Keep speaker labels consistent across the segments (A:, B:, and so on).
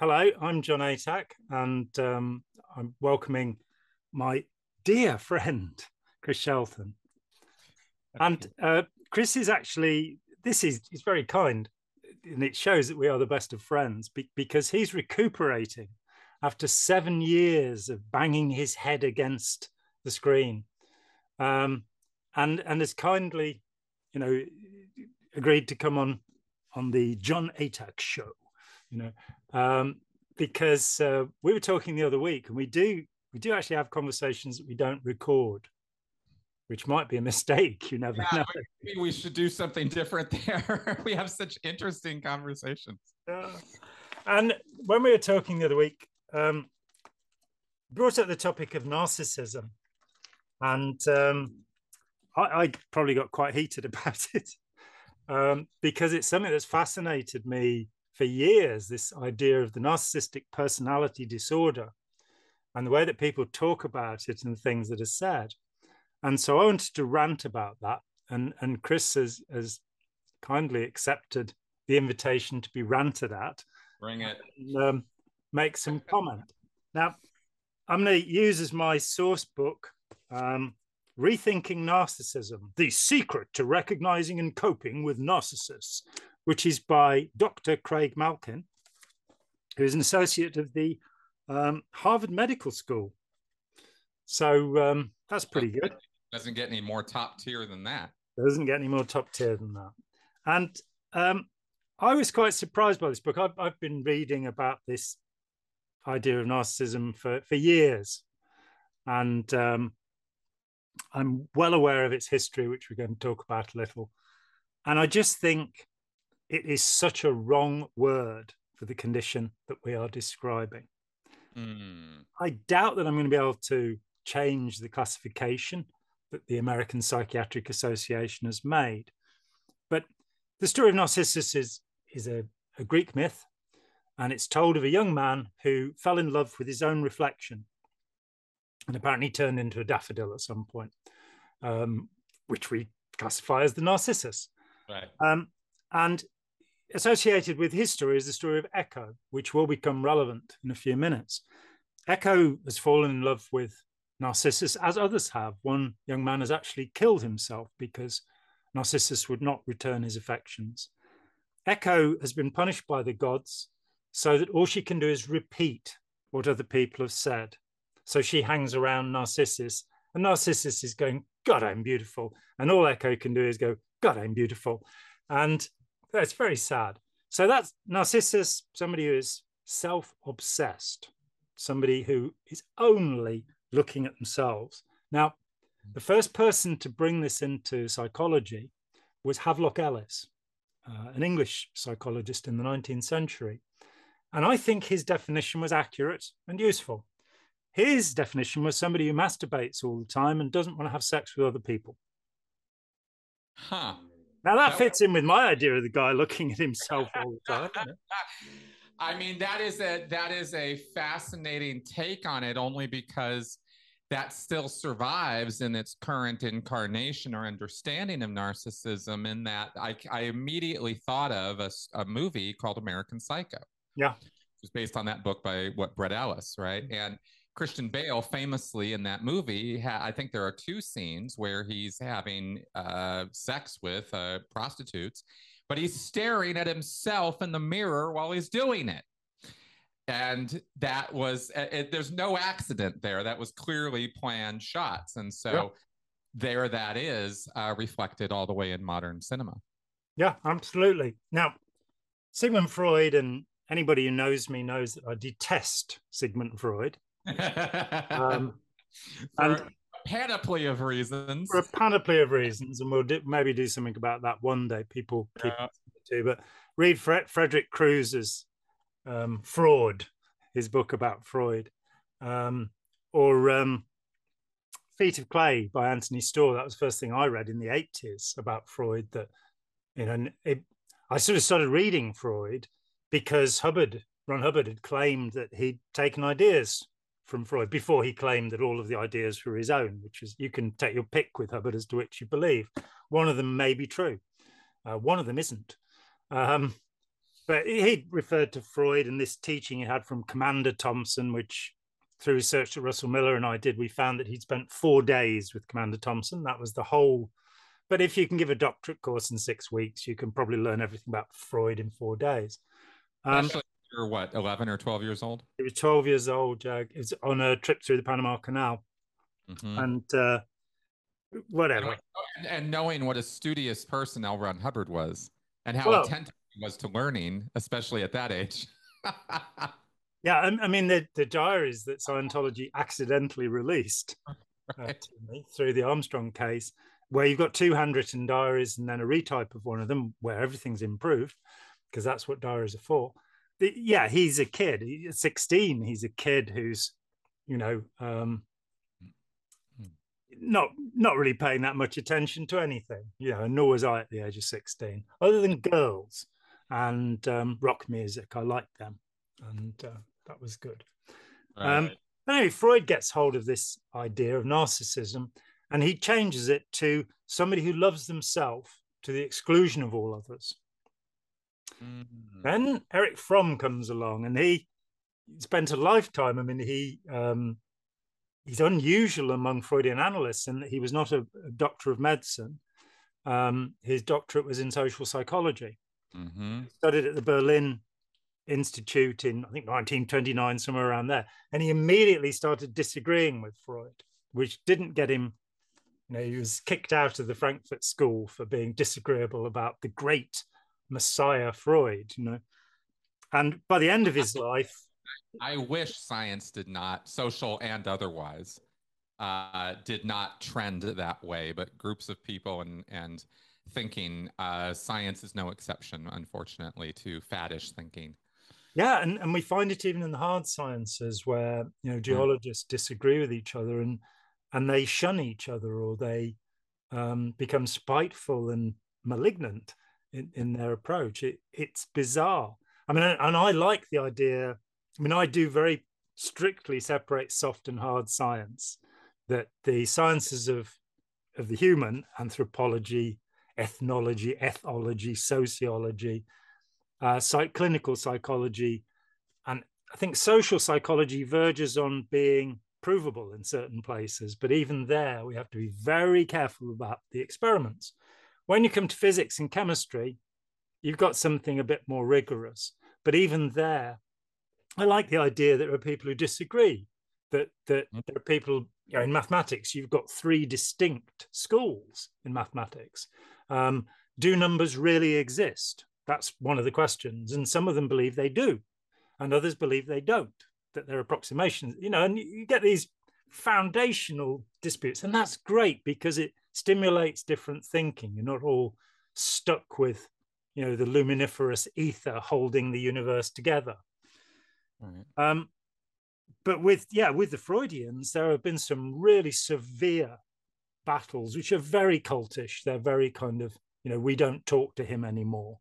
A: hello, I'm John Atack, and um, I'm welcoming my dear friend, Chris Shelton. And uh, Chris is actually, this is, is very kind, and it shows that we are the best of friends be- because he's recuperating after seven years of banging his head against the screen. Um, and, and has kindly, you know, agreed to come on on the John Atack show you know, um, because uh, we were talking the other week, and we do we do actually have conversations that we don't record, which might be a mistake. You never yeah, know.
B: Maybe we should do something different there. we have such interesting conversations.
A: Uh, and when we were talking the other week, um, brought up the topic of narcissism, and um, I, I, probably got quite heated about it um, because it's something that's fascinated me for years this idea of the narcissistic personality disorder and the way that people talk about it and the things that are said. And so I wanted to rant about that. And, and Chris has, has kindly accepted the invitation to be ranted at.
B: Bring it.
A: And, um, make some comment. Now, I'm going to use as my source book um, Rethinking Narcissism The Secret to Recognizing and Coping with Narcissists which is by Dr. Craig Malkin, who is an associate of the um, Harvard Medical School. So um, that's pretty good.
B: Doesn't get any more top tier than that.
A: Doesn't get any more top tier than that. And um, I was quite surprised by this book. I've, I've been reading about this idea of narcissism for, for years. And um, I'm well aware of its history, which we're going to talk about a little. And I just think it is such a wrong word for the condition that we are describing. Mm. I doubt that I'm going to be able to change the classification that the American Psychiatric Association has made. But the story of Narcissus is, is a, a Greek myth, and it's told of a young man who fell in love with his own reflection and apparently turned into a daffodil at some point, um, which we classify as the Narcissus.
B: Right.
A: Um, and associated with his story is the story of Echo, which will become relevant in a few minutes. Echo has fallen in love with Narcissus, as others have. One young man has actually killed himself because Narcissus would not return his affections. Echo has been punished by the gods so that all she can do is repeat what other people have said. So she hangs around Narcissus, and Narcissus is going, God, I'm beautiful. And all Echo can do is go, God, I'm beautiful. And it's very sad. So that's Narcissus, somebody who is self obsessed, somebody who is only looking at themselves. Now, the first person to bring this into psychology was Havelock Ellis, uh, an English psychologist in the 19th century. And I think his definition was accurate and useful. His definition was somebody who masturbates all the time and doesn't want to have sex with other people.
B: Huh.
A: Now that, that fits in with my idea of the guy looking at himself all the time.
B: I mean, that is a that is a fascinating take on it, only because that still survives in its current incarnation or understanding of narcissism. In that, I, I immediately thought of a, a movie called American Psycho.
A: Yeah,
B: it was based on that book by what Bret Ellis, right? Mm-hmm. And Christian Bale famously in that movie, ha- I think there are two scenes where he's having uh, sex with uh, prostitutes, but he's staring at himself in the mirror while he's doing it. And that was, it, there's no accident there. That was clearly planned shots. And so there that is uh, reflected all the way in modern cinema.
A: Yeah, absolutely. Now, Sigmund Freud and anybody who knows me knows that I detest Sigmund Freud
B: um, and a panoply of reasons.
A: For a panoply of reasons, and we'll do, maybe do something about that one day. People keep yeah. to, but read Fre- Frederick Crews's um, Fraud, his book about Freud, um, or um, Feet of Clay by Anthony Storr. That was the first thing I read in the eighties about Freud. That you know, it, I sort of started reading Freud because Hubbard, Ron Hubbard, had claimed that he'd taken ideas from Freud before he claimed that all of the ideas were his own, which is you can take your pick with Hubbard as to which you believe. One of them may be true, uh, one of them isn't. Um, but he referred to Freud and this teaching he had from Commander Thompson, which through research that Russell Miller and I did, we found that he'd spent four days with Commander Thompson. That was the whole. But if you can give a doctorate course in six weeks, you can probably learn everything about Freud in four days.
B: Um, you're what, 11 or 12 years old?
A: He was 12 years old, Jack. He was on a trip through the Panama Canal. Mm-hmm. And uh, whatever.
B: And, and, knowing what a studious person L. Ron Hubbard was and how well, attentive he was to learning, especially at that age.
A: yeah, I, I, mean, the, the diaries that Scientology accidentally released right. uh, through the Armstrong case, where you've got two handwritten diaries and then a retype of one of them where everything's improved, because that's what diaries are for yeah, he's a kid. He's 16. He's a kid who's, you know, um, not not really paying that much attention to anything. You know, nor was I at the age of 16, other than girls and um, rock music. I liked them, and uh, that was good. Right. Um, anyway, Freud gets hold of this idea of narcissism, and he changes it to somebody who loves themselves to the exclusion of all others. Mm-hmm. Then Erich Fromm comes along and he spent a lifetime. I mean, he um, he's unusual among Freudian analysts in that he was not a, a doctor of medicine. Um, his doctorate was in social psychology. Mm-hmm. studied at the Berlin Institute in I think 1929, somewhere around there, and he immediately started disagreeing with Freud, which didn't get him. You know, he was kicked out of the Frankfurt School for being disagreeable about the great Messiah Freud, you know. And by the end of his life,
B: I wish science did not, social and otherwise, uh, did not trend that way. But groups of people and and thinking, uh, science is no exception, unfortunately, to faddish thinking.
A: Yeah, and, and we find it even in the hard sciences where you know geologists mm. disagree with each other and and they shun each other or they um, become spiteful and malignant in, in their approach. It, it's bizarre. I mean, and I like the idea. I mean, I do very strictly separate soft and hard science. That the sciences of of the human, anthropology, ethnology, ethology, sociology, uh, psych, clinical psychology, and I think social psychology verges on being provable in certain places. But even there, we have to be very careful about the experiments. When you come to physics and chemistry, you've got something a bit more rigorous. But even there, I like the idea that there are people who disagree. That that mm. there are people you know, in mathematics. You've got three distinct schools in mathematics. Um, do numbers really exist? That's one of the questions, and some of them believe they do, and others believe they don't. That they're approximations. You know, and you get these foundational disputes, and that's great because it stimulates different thinking. You're not all stuck with, you know, the luminiferous ether holding the universe together. Right. Um, but with yeah, with the Freudians, there have been some really severe battles, which are very cultish. They're very kind of, you know, we don't talk to him anymore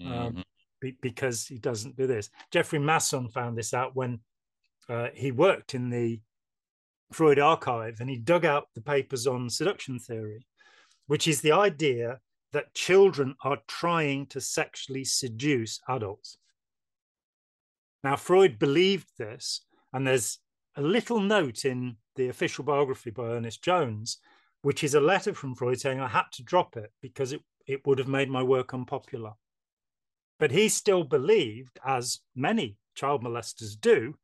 A: um, mm-hmm. be, because he doesn't do this. Jeffrey Masson found this out when uh, he worked in the Freud archive and he dug out the papers on seduction theory, which is the idea that children are trying to sexually seduce adults. Now, Freud believed this, and there's a little note in the official biography by Ernest Jones, which is a letter from Freud saying, I had to drop it because it, it would have made my work unpopular. But he still believed, as many child molesters do,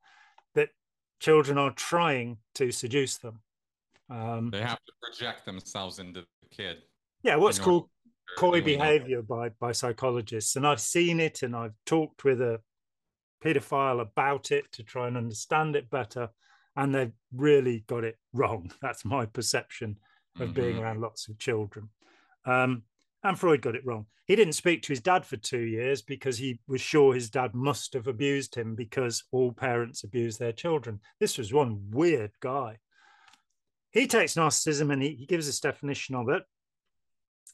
A: children are trying to seduce them.
B: Um, they have to project themselves into the kid.
A: Yeah, what's called coy behavior by by psychologists, and I've seen it, and I've talked with a pedophile about it to try and understand it better, and they've really got it wrong. That's my perception of mm-hmm. being around lots of children. Um, and Freud got it wrong. He didn't speak to his dad for two years because he was sure his dad must have abused him because all parents abuse their children. This was one weird guy. He takes narcissism and he, he gives this definition of it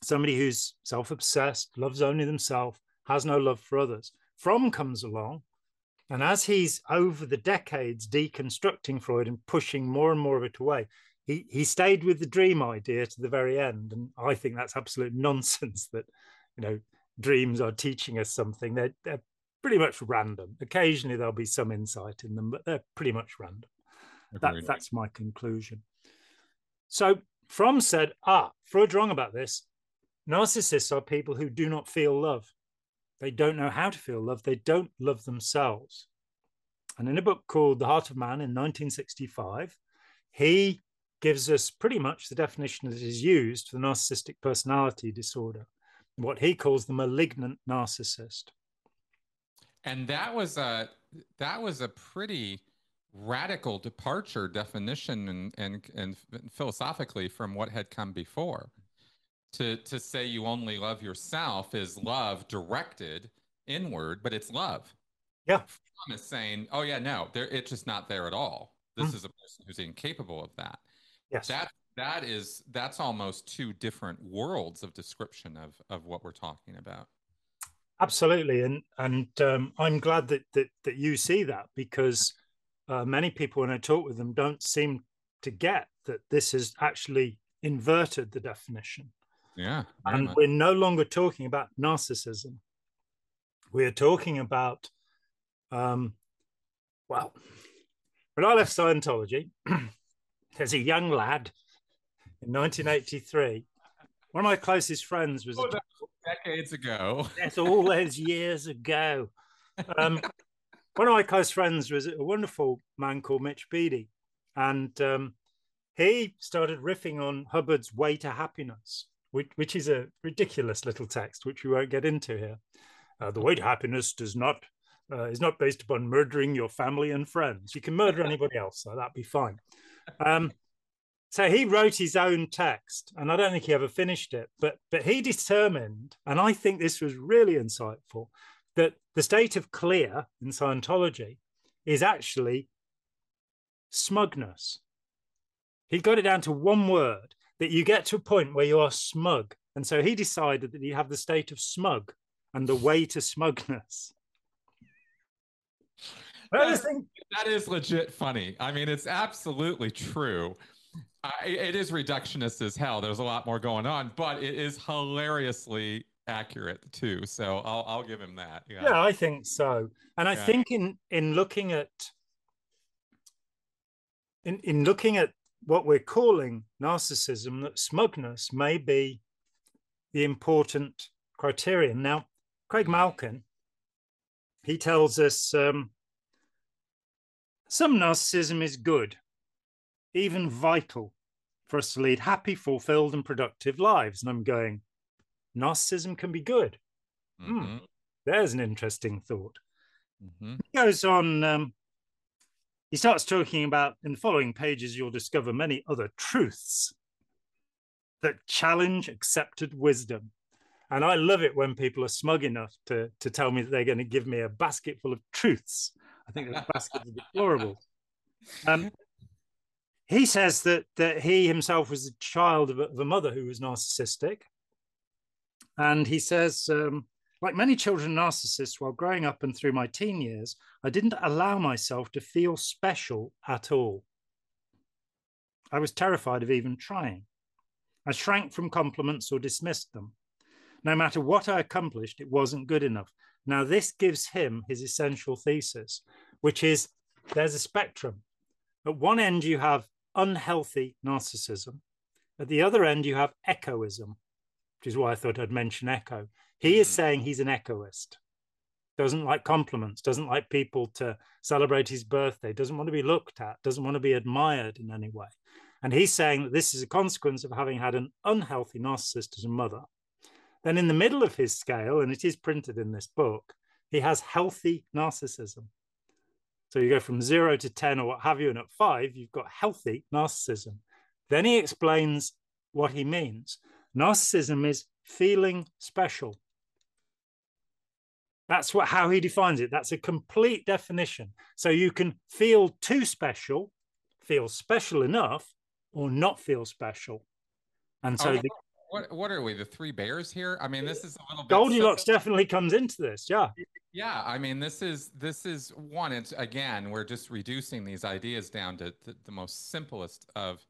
A: somebody who's self obsessed, loves only themselves, has no love for others. Fromm comes along, and as he's over the decades deconstructing Freud and pushing more and more of it away, he he stayed with the dream idea to the very end, and I think that's absolute nonsense. That you know dreams are teaching us something. They're, they're pretty much random. Occasionally there'll be some insight in them, but they're pretty much random. That, that's my conclusion. So Fromm said, ah, Freud's wrong about this. Narcissists are people who do not feel love. They don't know how to feel love. They don't love themselves. And in a book called The Heart of Man in 1965, he gives us pretty much the definition that is used for the narcissistic personality disorder, what he calls the malignant narcissist.
B: And that was a that was a pretty radical departure definition and, and, and philosophically from what had come before. To, to say you only love yourself is love directed inward, but it's love.
A: Yeah.
B: Fromm is saying, oh, yeah, no, there it's just not there at all. This mm. is a person who's incapable of that.
A: Yes.
B: That, that is, that's almost two different worlds of description of, of what we're talking about.
A: Absolutely. And, and um, I'm glad that, that, that you see that because uh, many people, when I talk with them, don't seem to get that this has actually inverted the definition.
B: Yeah.
A: And much. we're no longer talking about narcissism. We're talking about, um, well, when I left Scientology, as a young lad in 1983, one of my closest friends was. Oh,
B: decades ago.
A: That's all those years ago. Um, one of my close friends was a wonderful man called Mitch Beattie, and um, he started riffing on Hubbard's "Way to Happiness," which, which, is a ridiculous little text, which we won't get into here. Uh, the way to happiness does not uh, is not based upon murdering your family and friends. You can murder anybody else, so that'd be fine. Um, so he wrote his own text, and I don't think he ever finished it, but but he determined, and I think this was really insightful, that the state of clear in Scientology is actually smugness. He got it down to one word that you get to a point where you are smug. And so he decided that you have the state of smug and the way to smugness.
B: That is, that is legit funny. I mean, it's absolutely true. it is reductionist as hell. There's a lot more going on, but it is hilariously accurate too. So I'll I'll give him that.
A: Yeah, yeah I think so. And I yeah. think in in looking at in in looking at what we're calling narcissism, that smugness may be the important criterion. Now, Craig Malkin, he tells us um, some narcissism is good, even vital for us to lead happy, fulfilled, and productive lives. And I'm going, narcissism can be good. Hmm, mm-hmm. there's an interesting thought. Mm-hmm. He goes on, um, he starts talking about in the following pages, you'll discover many other truths that challenge accepted wisdom. And I love it when people are smug enough to, to tell me that they're going to give me a basket full of truths. I think that basket is deplorable. Um, he says that, that he himself was a child of a, of a mother who was narcissistic and he says, um, like many children narcissists, while growing up and through my teen years, I didn't allow myself to feel special at all. I was terrified of even trying. I shrank from compliments or dismissed them. No matter what I accomplished, it wasn't good enough. Now, this gives him his essential thesis, which is there's a spectrum. At one end, you have unhealthy narcissism. At the other end, you have echoism, which is why I thought I'd mention Echo. He is mm. saying he's an echoist, doesn't like compliments, doesn't like people to celebrate his birthday, doesn't want to be looked at, doesn't want to be admired in any way. And he's saying that this is a consequence of having had an unhealthy narcissist as a mother. Then, in the middle of his scale, and it is printed in this book, he has healthy narcissism. So you go from zero to 10 or what have you, and at five, you've got healthy narcissism. Then he explains what he means. Narcissism is feeling special. That's what how he defines it. That's a complete definition. So you can feel too special, feel special enough, or not feel special. And so, oh, the,
B: what what are we? The three bears here? I mean, this is a little bit
A: Goldilocks definitely comes into this. Yeah.
B: Yeah, I mean, this is this is one. It's again, we're just reducing these ideas down to, to the most simplest of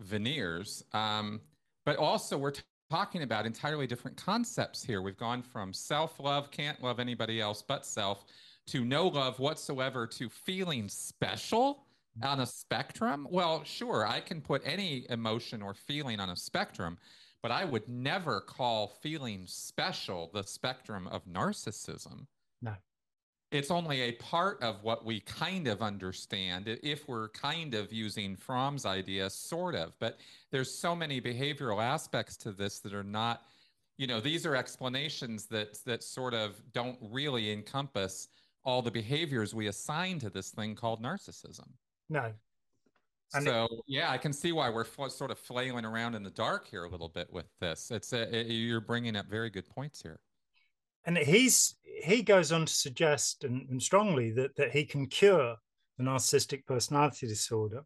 B: veneers. Um, but also we're talking about entirely different concepts here. We've gone from self love, can't love anybody else but self, to no love whatsoever, to feeling special on a spectrum. Well, sure, I can put any emotion or feeling on a spectrum, but I would never call feeling special the spectrum of narcissism.
A: No.
B: It's only a part of what we kind of understand if we're kind of using Fromm's idea, sort of. But there's so many behavioral aspects to this that are not, you know, these are explanations that that sort of don't really encompass all the behaviors we assign to this thing called narcissism.
A: No,
B: so yeah, I can see why we're sort of flailing around in the dark here a little bit with this. It's a, it, you're bringing up very good points here.
A: And he's he goes on to suggest and, and strongly that that he can cure the narcissistic personality disorder.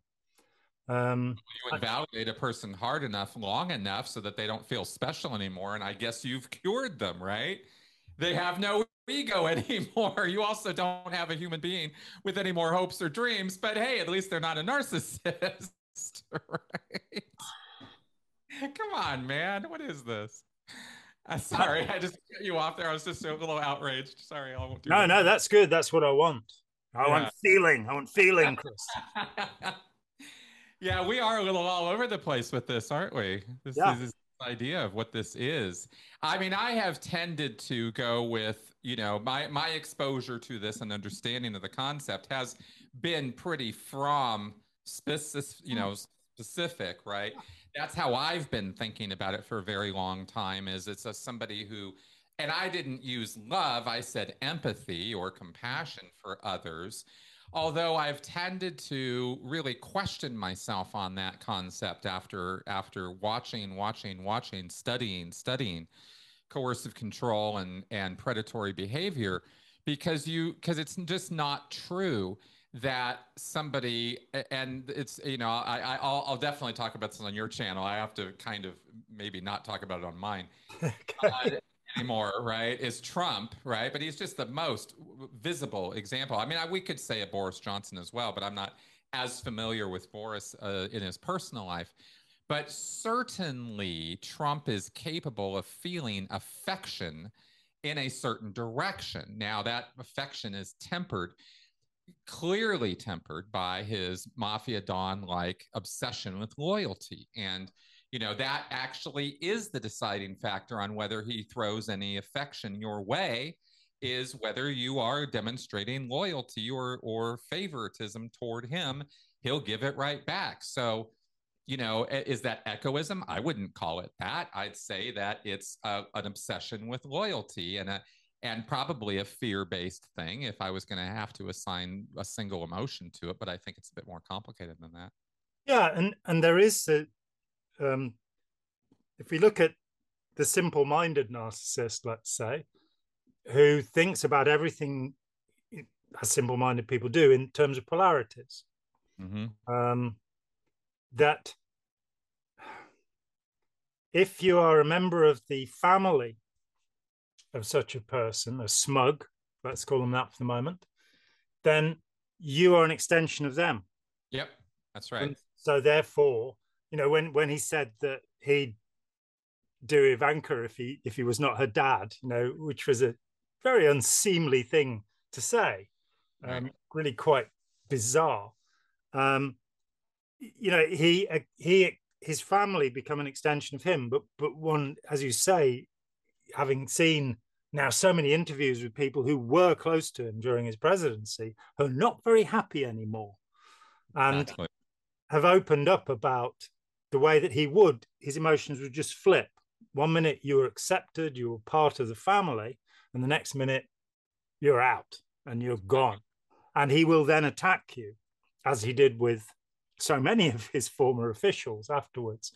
B: Um, you invalidate a person hard enough, long enough, so that they don't feel special anymore, and I guess you've cured them, right? They have no ego anymore. You also don't have a human being with any more hopes or dreams, but hey, at least they're not a narcissist, right? Come on, man. What is this? Uh, sorry, I just cut you off there. I was just a little outraged. Sorry, I won't do
A: No, that. no, that's good. That's what I want. I yeah. want feeling. I want feeling, Chris.
B: yeah, we are a little all over the place with this, aren't we? This yeah. is idea of what this is. I mean, I have tended to go with, you know, my my exposure to this and understanding of the concept has been pretty from specific, you know, mm. specific, right? That's how I've been thinking about it for a very long time is it's a somebody who and I didn't use love, I said empathy or compassion for others although I've tended to really question myself on that concept after after watching, watching, watching, studying, studying coercive control and and predatory behavior because you because it's just not true that somebody and it's you know I, I will I'll definitely talk about this on your channel. I have to kind of maybe not talk about it on mine. uh, anymore, right, is Trump, right? But he's just the most visible example. I mean, I, we could say a Boris Johnson as well, but I'm not as familiar with Boris uh, in his personal life. But certainly, Trump is capable of feeling affection in a certain direction. Now, that affection is tempered, clearly tempered by his mafia don like obsession with loyalty. And you know that actually is the deciding factor on whether he throws any affection your way is whether you are demonstrating loyalty or or favoritism toward him. He'll give it right back. So you know is that echoism? i wouldn't call it that. I'd say that it's a, an obsession with loyalty and a and probably a fear-based thing if i was going to have to assign a single emotion to it but i think it's a bit more complicated than that.
A: Yeah and and there is a, um, if we look at the simple-minded narcissist, let's say, who thinks about everything as simple-minded people do in terms of polarities, mm-hmm. um, that if you are a member of the family of such a person, a smug, let's call them that for the moment, then you are an extension of them.
B: Yep, that's right. And
A: so therefore, you know, when when he said that he'd do Ivanka if he if he was not her dad, you know, which was a very unseemly thing to say, um, really quite bizarre. Um, you know, he he his family become an extension of him, but but one, as you say, having seen now so many interviews with people who were close to him during his presidency, who are not very happy anymore, and exactly. have opened up about the way that he would, his emotions would just flip. One minute you were accepted, you were part of the family, and the next minute you're out and you're gone. And he will then attack you, as he did with so many of his former officials afterwards,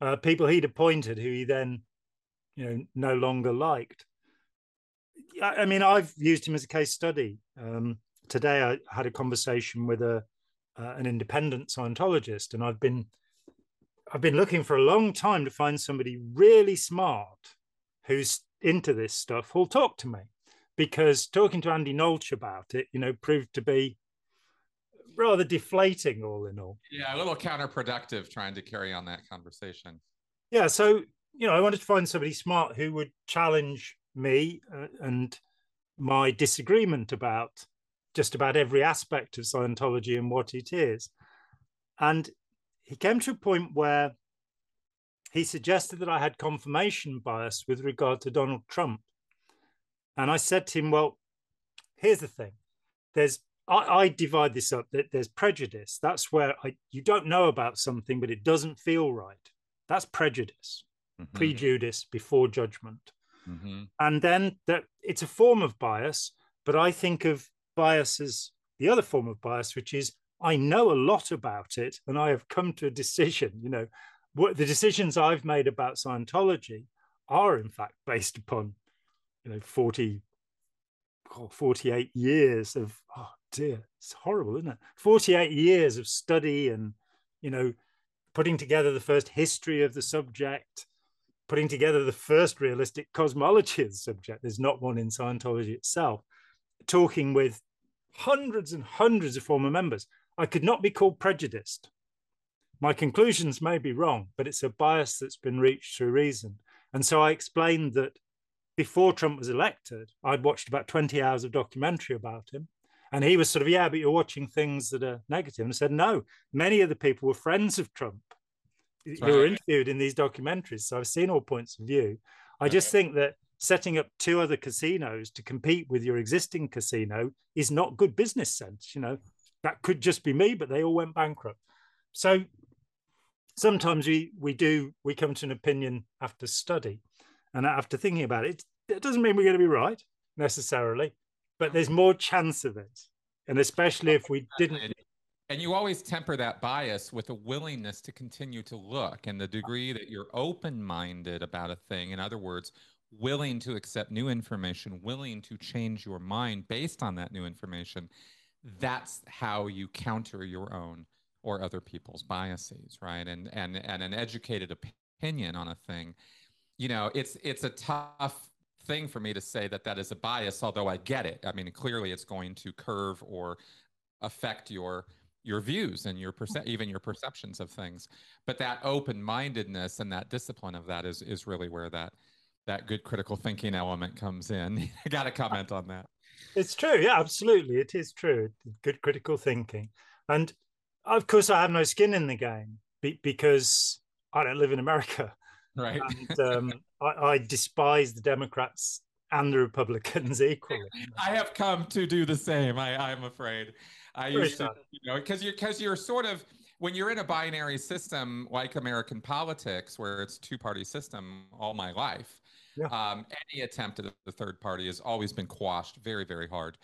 A: uh, people he'd appointed who he then, you know, no longer liked. I mean, I've used him as a case study. Um, today, I had a conversation with a uh, an independent Scientologist, and I've been I've been looking for a long time to find somebody really smart who's into this stuff who'll talk to me because talking to Andy Nolch about it, you know, proved to be rather deflating all in all.
B: Yeah, a little counterproductive trying to carry on that conversation.
A: Yeah, so you know, I wanted to find somebody smart who would challenge me uh, and my disagreement about just about every aspect of Scientology and what it is. And he came to a point where he suggested that I had confirmation bias with regard to Donald Trump. And I said to him, Well, here's the thing there's I, I divide this up that there's prejudice. That's where I, you don't know about something, but it doesn't feel right. That's prejudice, mm-hmm. prejudice before judgment. Mm-hmm. And then that it's a form of bias, but I think of bias as the other form of bias, which is I know a lot about it and I have come to a decision. You know, what the decisions I've made about Scientology are in fact based upon, you know, 40, 48 years of, oh dear, it's horrible, isn't it? 48 years of study and, you know, putting together the first history of the subject, putting together the first realistic cosmology of the subject. There's not one in Scientology itself. Talking with hundreds and hundreds of former members. I could not be called prejudiced. My conclusions may be wrong, but it's a bias that's been reached through reason. And so I explained that before Trump was elected, I'd watched about 20 hours of documentary about him. And he was sort of, yeah, but you're watching things that are negative. And I said, no, many of the people were friends of Trump That's who were interviewed in these documentaries. So I've seen all points of view. I just think that setting up two other casinos to compete with your existing casino is not good business sense. You know, that could just be me, but they all went bankrupt. So sometimes we we do we come to an opinion after study and after thinking about it. It doesn't mean we're going to be right necessarily, but there's more chance of it. And especially if we didn't.
B: And you always temper that bias with a willingness to continue to look and the degree that you're open minded about a thing. In other words, willing to accept new information, willing to change your mind based on that new information. That's how you counter your own or other people's biases, right? And and and an educated opinion on a thing. You know, it's it's a tough thing for me to say that that is a bias, although I get it. I mean, clearly it's going to curve or affect your your views and your perce- even your perceptions of things. But that open-mindedness and that discipline of that is is really where that that good critical thinking element comes in. I got to comment on that.
A: It's true. Yeah, absolutely. It is true. Good critical thinking. And of course, I have no skin in the game because I don't live in America.
B: Right.
A: And um, I, I despise the Democrats and the Republicans equally.
B: I have come to do the same. I, I'm afraid. I Very used to, you know, because you're because you're sort of when you're in a binary system like American politics, where it's two party system all my life. Yeah. Um, any attempt at the third party has always been quashed very, very hard.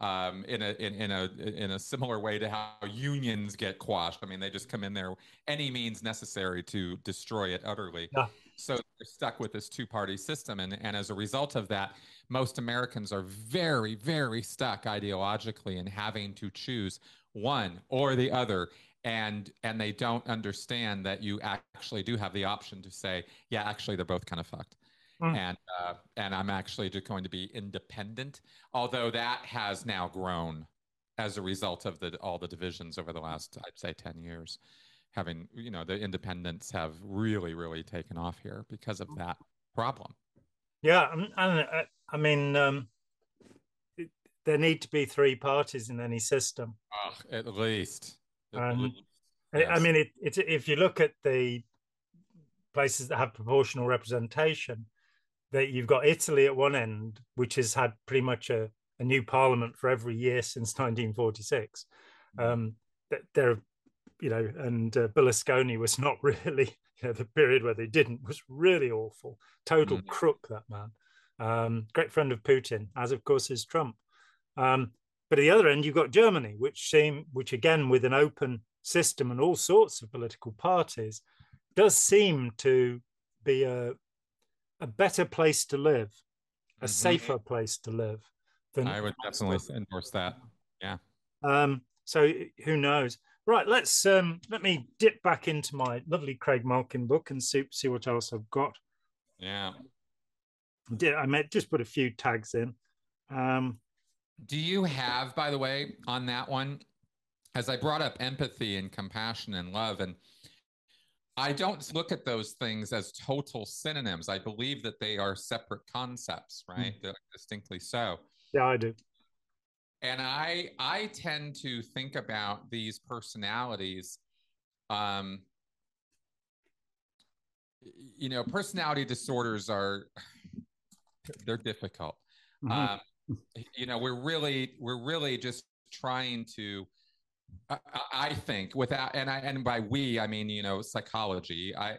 B: Um, in a in, in a in a similar way to how unions get quashed. I mean, they just come in there any means necessary to destroy it utterly. Yeah. So they're stuck with this two-party system, and and as a result of that, most Americans are very very stuck ideologically in having to choose one or the other and and they don't understand that you actually do have the option to say yeah actually they're both kind of fucked mm. and uh, and i'm actually just going to be independent although that has now grown as a result of the all the divisions over the last i'd say 10 years having you know the independents have really really taken off here because of that problem
A: yeah and uh, i mean um, it, there need to be three parties in any system
B: oh, at least
A: least. Yes. i mean it, it, if you look at the places that have proportional representation that you've got italy at one end which has had pretty much a, a new parliament for every year since 1946 mm. um, there you know, and uh, Berlusconi was not really, you know, the period where they didn't was really awful. Total mm. crook, that man. Um, great friend of Putin, as of course is Trump. Um, but at the other end, you've got Germany, which seem, which again, with an open system and all sorts of political parties, does seem to be a a better place to live, a mm-hmm. safer place to live.
B: Than I would definitely endorse that. Yeah.
A: Um, so who knows? Right, let's um, let me dip back into my lovely Craig Malkin book and see see what else I've got.
B: Yeah,
A: did I might just put a few tags in. Um,
B: Do you have, by the way, on that one, as I brought up empathy and compassion and love, and I don't look at those things as total synonyms. I believe that they are separate concepts, right? Mm. Distinctly so.
A: Yeah, I do.
B: And I I tend to think about these personalities um you know, personality disorders are they're difficult. Mm-hmm. Um, you know, we're really we're really just trying to I, I think without and I and by we I mean you know psychology. I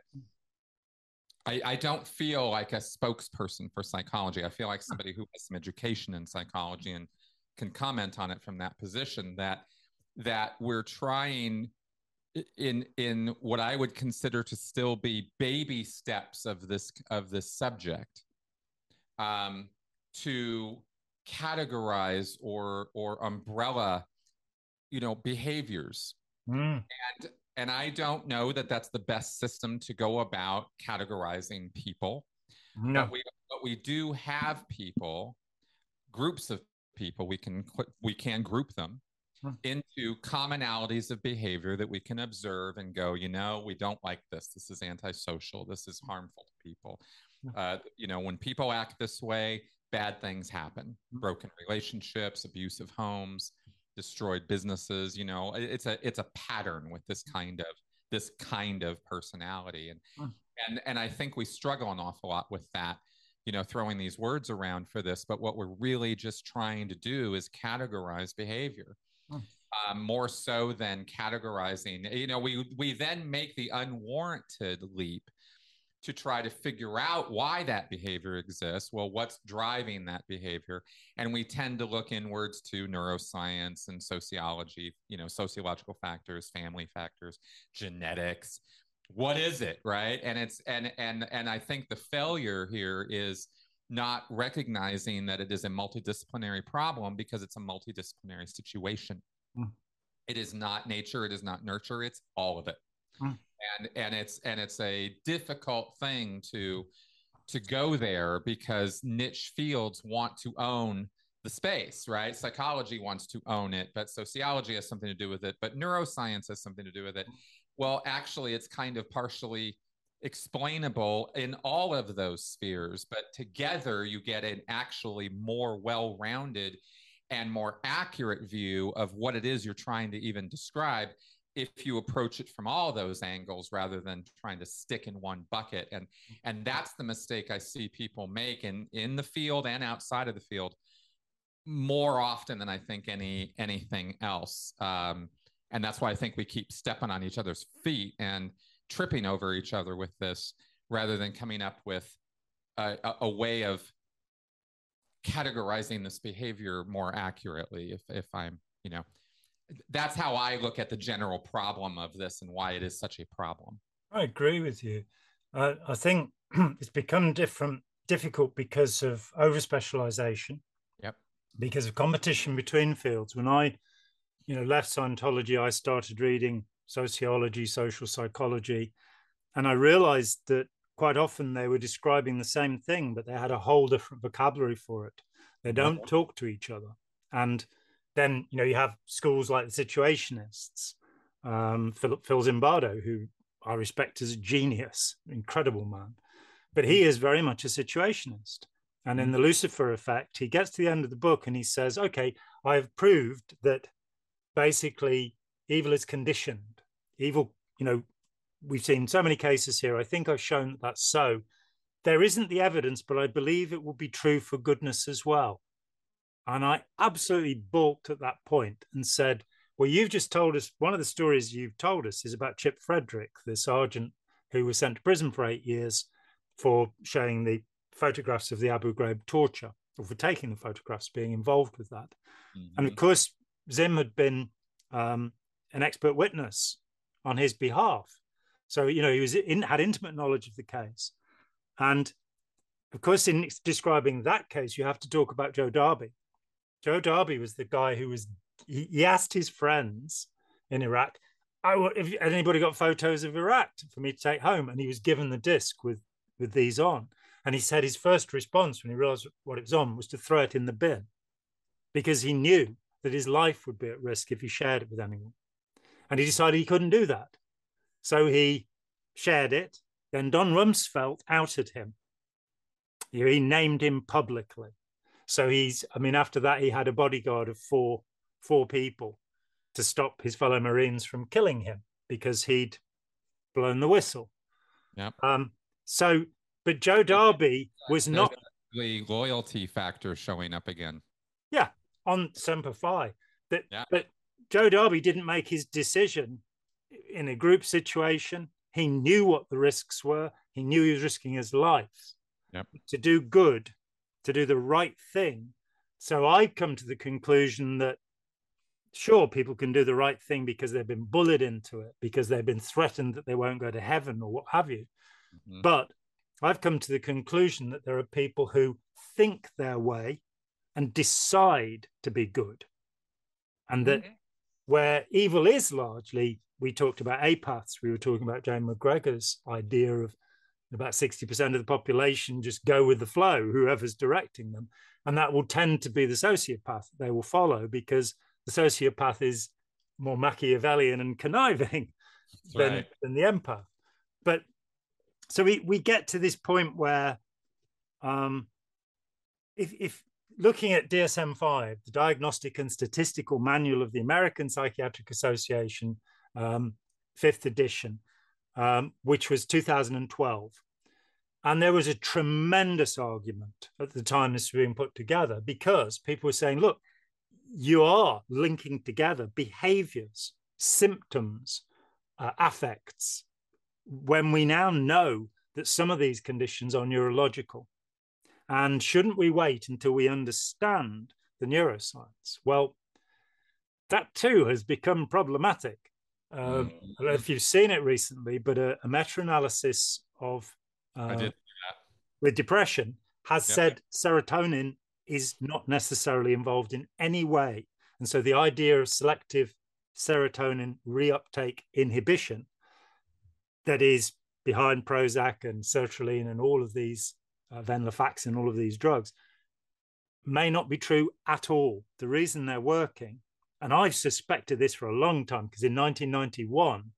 B: I, I, don't feel like a spokesperson for psychology. I feel like somebody who has some education in psychology and can comment on it from that position. That that we're trying in in what I would consider to still be baby steps of this of this subject um, to categorize or or umbrella you know behaviors mm. and and i don't know that that's the best system to go about categorizing people no. but we but we do have people groups of people we can we can group them hmm. into commonalities of behavior that we can observe and go you know we don't like this this is antisocial this is harmful to people hmm. uh, you know when people act this way bad things happen hmm. broken relationships abusive homes destroyed businesses you know it's a it's a pattern with this kind of this kind of personality and mm. and and i think we struggle an awful lot with that you know throwing these words around for this but what we're really just trying to do is categorize behavior mm. um, more so than categorizing you know we we then make the unwarranted leap to try to figure out why that behavior exists. Well, what's driving that behavior? And we tend to look inwards to neuroscience and sociology, you know, sociological factors, family factors, genetics. What is it, right? And it's and and and I think the failure here is not recognizing that it is a multidisciplinary problem because it's a multidisciplinary situation. Mm. It is not nature, it is not nurture, it's all of it. Mm and and it's and it's a difficult thing to to go there because niche fields want to own the space right? Psychology wants to own it but sociology has something to do with it but neuroscience has something to do with it. Well actually it's kind of partially explainable in all of those spheres but together you get an actually more well-rounded and more accurate view of what it is you're trying to even describe if you approach it from all those angles rather than trying to stick in one bucket. And and that's the mistake i see people make in in the field and outside of the field more often than i think any anything else. Um, and that's why i think we keep stepping on each other's feet and tripping over each other with this rather than coming up with a, a, a way of categorizing this behavior more accurately if if i'm you know that's how I look at the general problem of this and why it is such a problem.
A: I agree with you. Uh, I think it's become different, difficult because of over specialization.
B: Yep.
A: Because of competition between fields. When I, you know, left Scientology, I started reading sociology, social psychology, and I realized that quite often they were describing the same thing, but they had a whole different vocabulary for it. They don't talk to each other, and then you know you have schools like the situationists um, Philip Phil Zimbardo, who I respect as a genius, incredible man, but he is very much a situationist. And in the Lucifer effect, he gets to the end of the book and he says, "Okay, I have proved that basically evil is conditioned. Evil, you know, we've seen so many cases here. I think I've shown that that's so. There isn't the evidence, but I believe it will be true for goodness as well. And I absolutely balked at that point and said, Well, you've just told us one of the stories you've told us is about Chip Frederick, the sergeant who was sent to prison for eight years for showing the photographs of the Abu Ghraib torture or for taking the photographs, being involved with that. Mm-hmm. And of course, Zim had been um, an expert witness on his behalf. So, you know, he was in, had intimate knowledge of the case. And of course, in describing that case, you have to talk about Joe Darby, Joe Darby was the guy who was he, he asked his friends in Iraq, "I if anybody got photos of Iraq for me to take home?" And he was given the disc with with these on. And he said his first response when he realized what it was on was to throw it in the bin because he knew that his life would be at risk if he shared it with anyone. And he decided he couldn't do that. So he shared it. Then Don Rumsfeld outed him. He named him publicly. So he's, I mean, after that, he had a bodyguard of four, four people to stop his fellow Marines from killing him because he'd blown the whistle.
B: Yeah.
A: Um, so, but Joe Darby was not
B: the loyalty factor showing up again.
A: Yeah, on Semper Fi. That,
B: yeah.
A: But Joe Darby didn't make his decision in a group situation. He knew what the risks were. He knew he was risking his life
B: yep.
A: to do good, to do the right thing. So I've come to the conclusion that sure, people can do the right thing because they've been bullied into it, because they've been threatened that they won't go to heaven or what have you. Mm-hmm. But I've come to the conclusion that there are people who think their way and decide to be good. And that where evil is largely, we talked about apaths, we were talking about Jane McGregor's idea of about 60% of the population just go with the flow, whoever's directing them. And that will tend to be the sociopath they will follow because the sociopath is more Machiavellian and conniving than, right. than the empath. But so we, we get to this point where um, if, if looking at DSM 5, the Diagnostic and Statistical Manual of the American Psychiatric Association, um, fifth edition, um, which was 2012. And there was a tremendous argument at the time this was being put together because people were saying, look, you are linking together behaviors, symptoms, uh, affects, when we now know that some of these conditions are neurological. And shouldn't we wait until we understand the neuroscience? Well, that too has become problematic. Uh, mm. I don't know if you've seen it recently, but a, a meta analysis of uh, with depression has yep. said serotonin is not necessarily involved in any way. And so the idea of selective serotonin reuptake inhibition that is behind Prozac and sertraline and all of these, uh, venlafaxine, all of these drugs, may not be true at all. The reason they're working, and I've suspected this for a long time, because in 1991,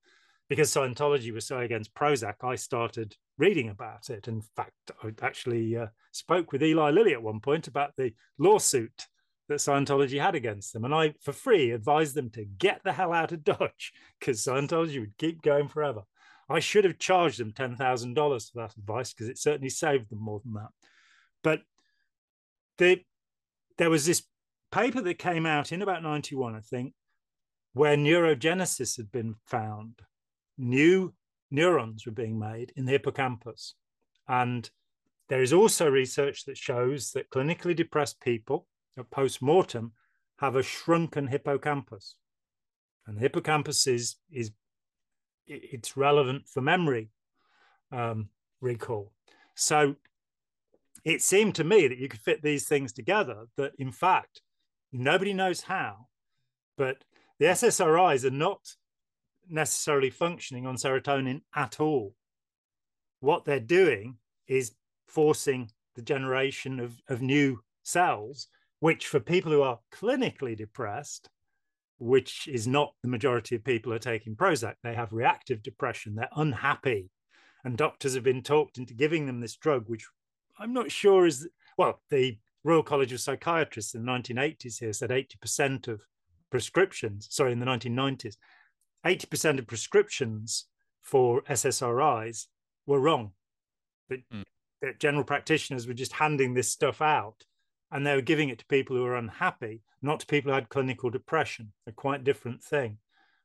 A: because Scientology was so against Prozac, I started reading about it. In fact, I actually uh, spoke with Eli Lilly at one point about the lawsuit that Scientology had against them. And I, for free, advised them to get the hell out of Dodge because Scientology would keep going forever. I should have charged them $10,000 for that advice because it certainly saved them more than that. But the, there was this paper that came out in about 91, I think, where neurogenesis had been found. New neurons were being made in the hippocampus. And there is also research that shows that clinically depressed people at post mortem have a shrunken hippocampus. And the hippocampus is, is it's relevant for memory um, recall. So it seemed to me that you could fit these things together, that in fact, nobody knows how, but the SSRIs are not necessarily functioning on serotonin at all. What they're doing is forcing the generation of, of new cells, which for people who are clinically depressed, which is not the majority of people are taking Prozac, they have reactive depression, they're unhappy. And doctors have been talked into giving them this drug, which I'm not sure is, well, the Royal College of Psychiatrists in the 1980s here said 80% of prescriptions, sorry, in the 1990s, 80% of prescriptions for SSRIs were wrong. That, mm. that general practitioners were just handing this stuff out and they were giving it to people who were unhappy, not to people who had clinical depression, a quite different thing.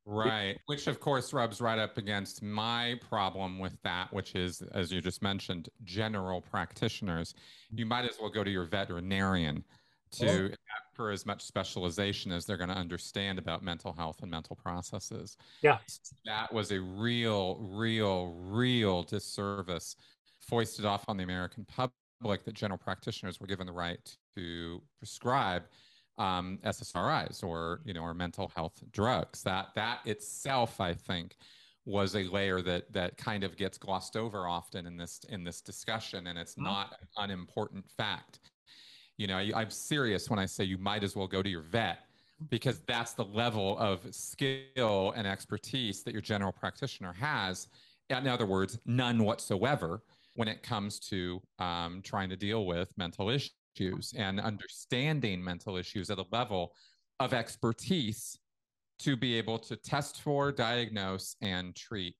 B: Right. Which, of course, rubs right up against my problem with that, which is, as you just mentioned, general practitioners. You might as well go to your veterinarian to for as much specialization as they're going to understand about mental health and mental processes.
A: Yeah.
B: That was a real, real, real disservice foisted off on the American public that general practitioners were given the right to prescribe um, SSRIs or you know or mental health drugs. That that itself, I think, was a layer that that kind of gets glossed over often in this in this discussion, and it's mm-hmm. not an unimportant fact. You know, I, I'm serious when I say you might as well go to your vet because that's the level of skill and expertise that your general practitioner has in other words, none whatsoever when it comes to um, trying to deal with mental issues and understanding mental issues at a level of expertise to be able to test for, diagnose, and treat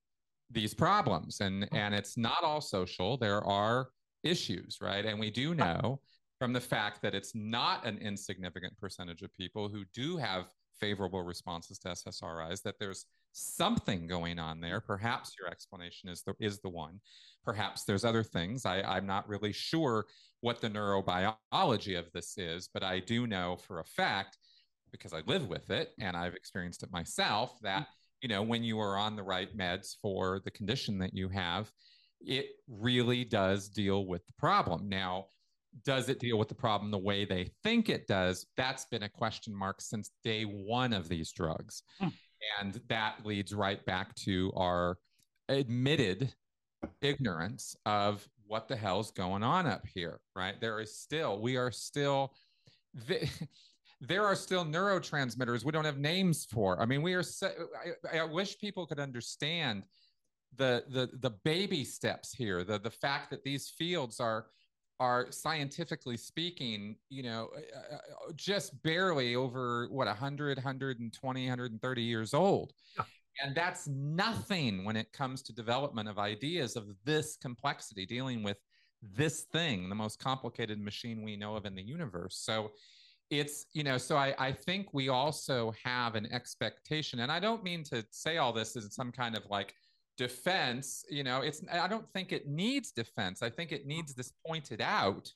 B: these problems. And, mm-hmm. and it's not all social. There are issues, right? And we do know from the fact that it's not an insignificant percentage of people who do have favorable responses to SSRIs, that there's something going on there. Mm-hmm. Perhaps your explanation is the is the one. Perhaps there's other things. I, I'm not really sure what the neurobiology of this is, but I do know for a fact, because I live with it and I've experienced it myself, that mm-hmm. you know, when you are on the right meds for the condition that you have, it really does deal with the problem. Now, does it deal with the problem the way they think it does? That's been a question mark since day one of these drugs. Hmm. And that leads right back to our admitted ignorance of what the hell's going on up here, right? There is still, we are still, there are still neurotransmitters we don't have names for. I mean, we are, I, I wish people could understand the, the, the baby steps here, the, the fact that these fields are, are scientifically speaking, you know, uh, uh, uh, just barely over what 100, 120, 130 years old. Yeah. And that's nothing when it comes to development of ideas of this complexity, dealing with this thing, the most complicated machine we know of in the universe. So it's, you know, so I, I think we also have an expectation, and I don't mean to say all this as some kind of like, defense you know it's i don't think it needs defense i think it needs this pointed out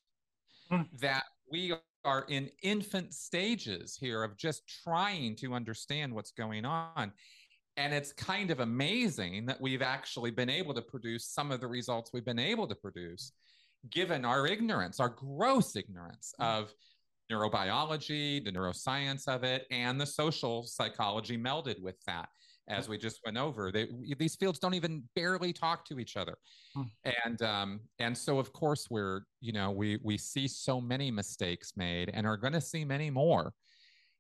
B: mm. that we are in infant stages here of just trying to understand what's going on and it's kind of amazing that we've actually been able to produce some of the results we've been able to produce given our ignorance our gross ignorance mm. of neurobiology the neuroscience of it and the social psychology melded with that as we just went over. They, these fields don't even barely talk to each other, hmm. and um, and so of course we're you know we we see so many mistakes made and are going to see many more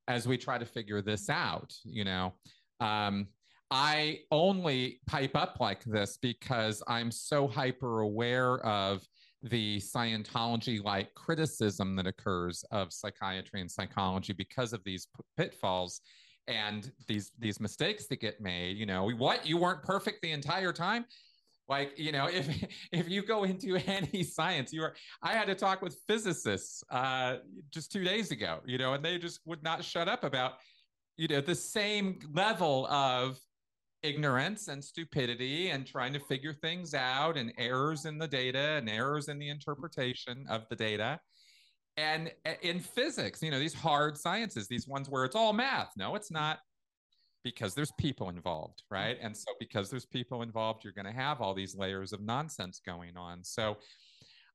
B: as we try to figure this out. You know, um, I only pipe up like this because I'm so hyper aware of the Scientology like criticism that occurs of psychiatry and psychology because of these pitfalls and these these mistakes that get made you know what you weren't perfect the entire time? Like you know if if you go into any science you are i had to talk with physicists uh just two days ago you know and they just would not shut up about you know the same level of ignorance and stupidity and trying to figure things out and errors in the data and errors in the interpretation of the data and uh, in physics you know these hard sciences these ones where it's all math no it's not. Because there's people involved right? And so because there's people involved you're going to have all these layers of nonsense going on. So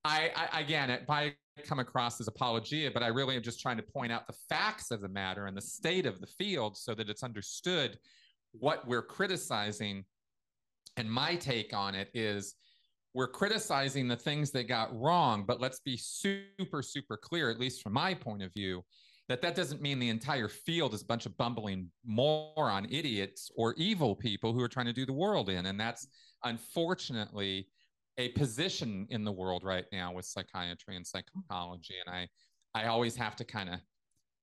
B: i, I again it might come across as apologia but i really am just trying to point out the facts of the matter and the state of the field so that it's understood what we're criticizing. And my take on it is we're criticizing the things they got wrong, but let's be super, super clear, at least from my point of view, that that doesn't mean the entire field is a bunch of bumbling moron idiots or evil people who are trying to do the world in. And that's unfortunately a position in the world right now with psychiatry and psychology. And I, I always have to kind of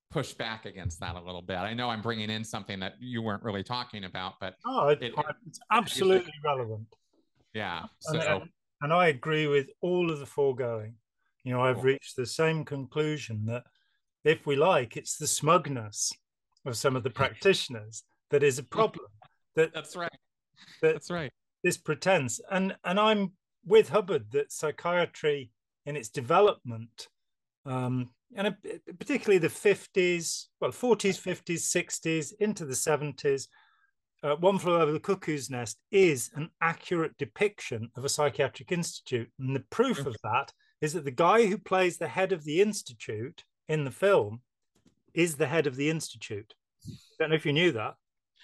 B: push back against that a little bit. I know I'm bringing in something that you weren't really talking about, but
A: oh, it, it, it's absolutely it, relevant.
B: Yeah. So, and,
A: and I agree with all of the foregoing. You know, I've reached the same conclusion that if we like, it's the smugness of some of the practitioners that is a problem. That
B: that's right.
A: That
B: that's right.
A: This pretense, and and I'm with Hubbard that psychiatry in its development, um, and particularly the 50s, well, 40s, 50s, 60s, into the 70s, uh, One Flew Over the Cuckoo's Nest is an accurate depiction of a psychiatric institute. And the proof of that is that the guy who plays the head of the institute in the film is the head of the institute. I don't know if you knew that.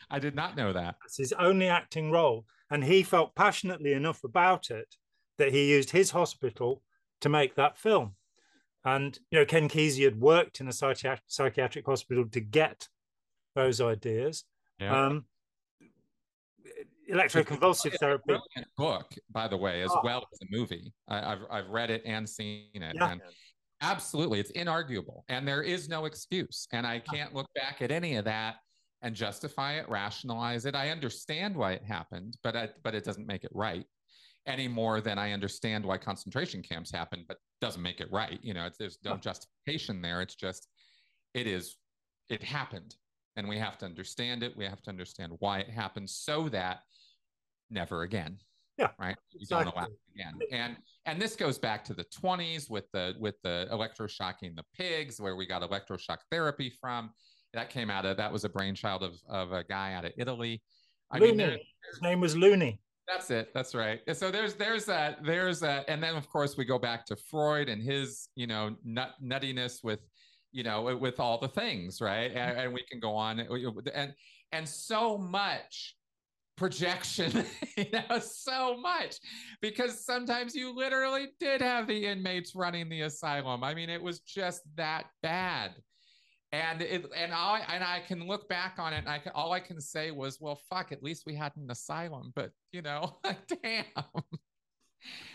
B: I did not know that.
A: It's his only acting role. And he felt passionately enough about it that he used his hospital to make that film. And, you know, Ken Kesey had worked in a psychiatric, psychiatric hospital to get those ideas. Yeah. Um, electroconvulsive therapy.
B: book, by the way, as
A: oh.
B: well as a movie. I, have I've read it and seen it.
A: Yeah.
B: And absolutely, it's inarguable, and there is no excuse. And I can't look back at any of that and justify it, rationalize it. I understand why it happened, but I, but it doesn't make it right any more than I understand why concentration camps happen, but doesn't make it right. You know, there's no justification there. It's just it is it happened and we have to understand it we have to understand why it happened so that never again
A: yeah
B: right? You exactly. don't allow again. And and this goes back to the 20s with the with the electroshocking the pigs where we got electroshock therapy from. That came out of that was a brainchild of of a guy out of italy.
A: I Looney. mean his name was looney.
B: That's it. That's right. So there's there's that there's that and then of course we go back to freud and his you know nut nuttiness with you know with all the things right? And, mm-hmm. and we can go on. And and so much projection you know so much because sometimes you literally did have the inmates running the asylum. I mean it was just that bad. And it and I and I can look back on it and I can all I can say was well fuck at least we had an asylum but you know damn.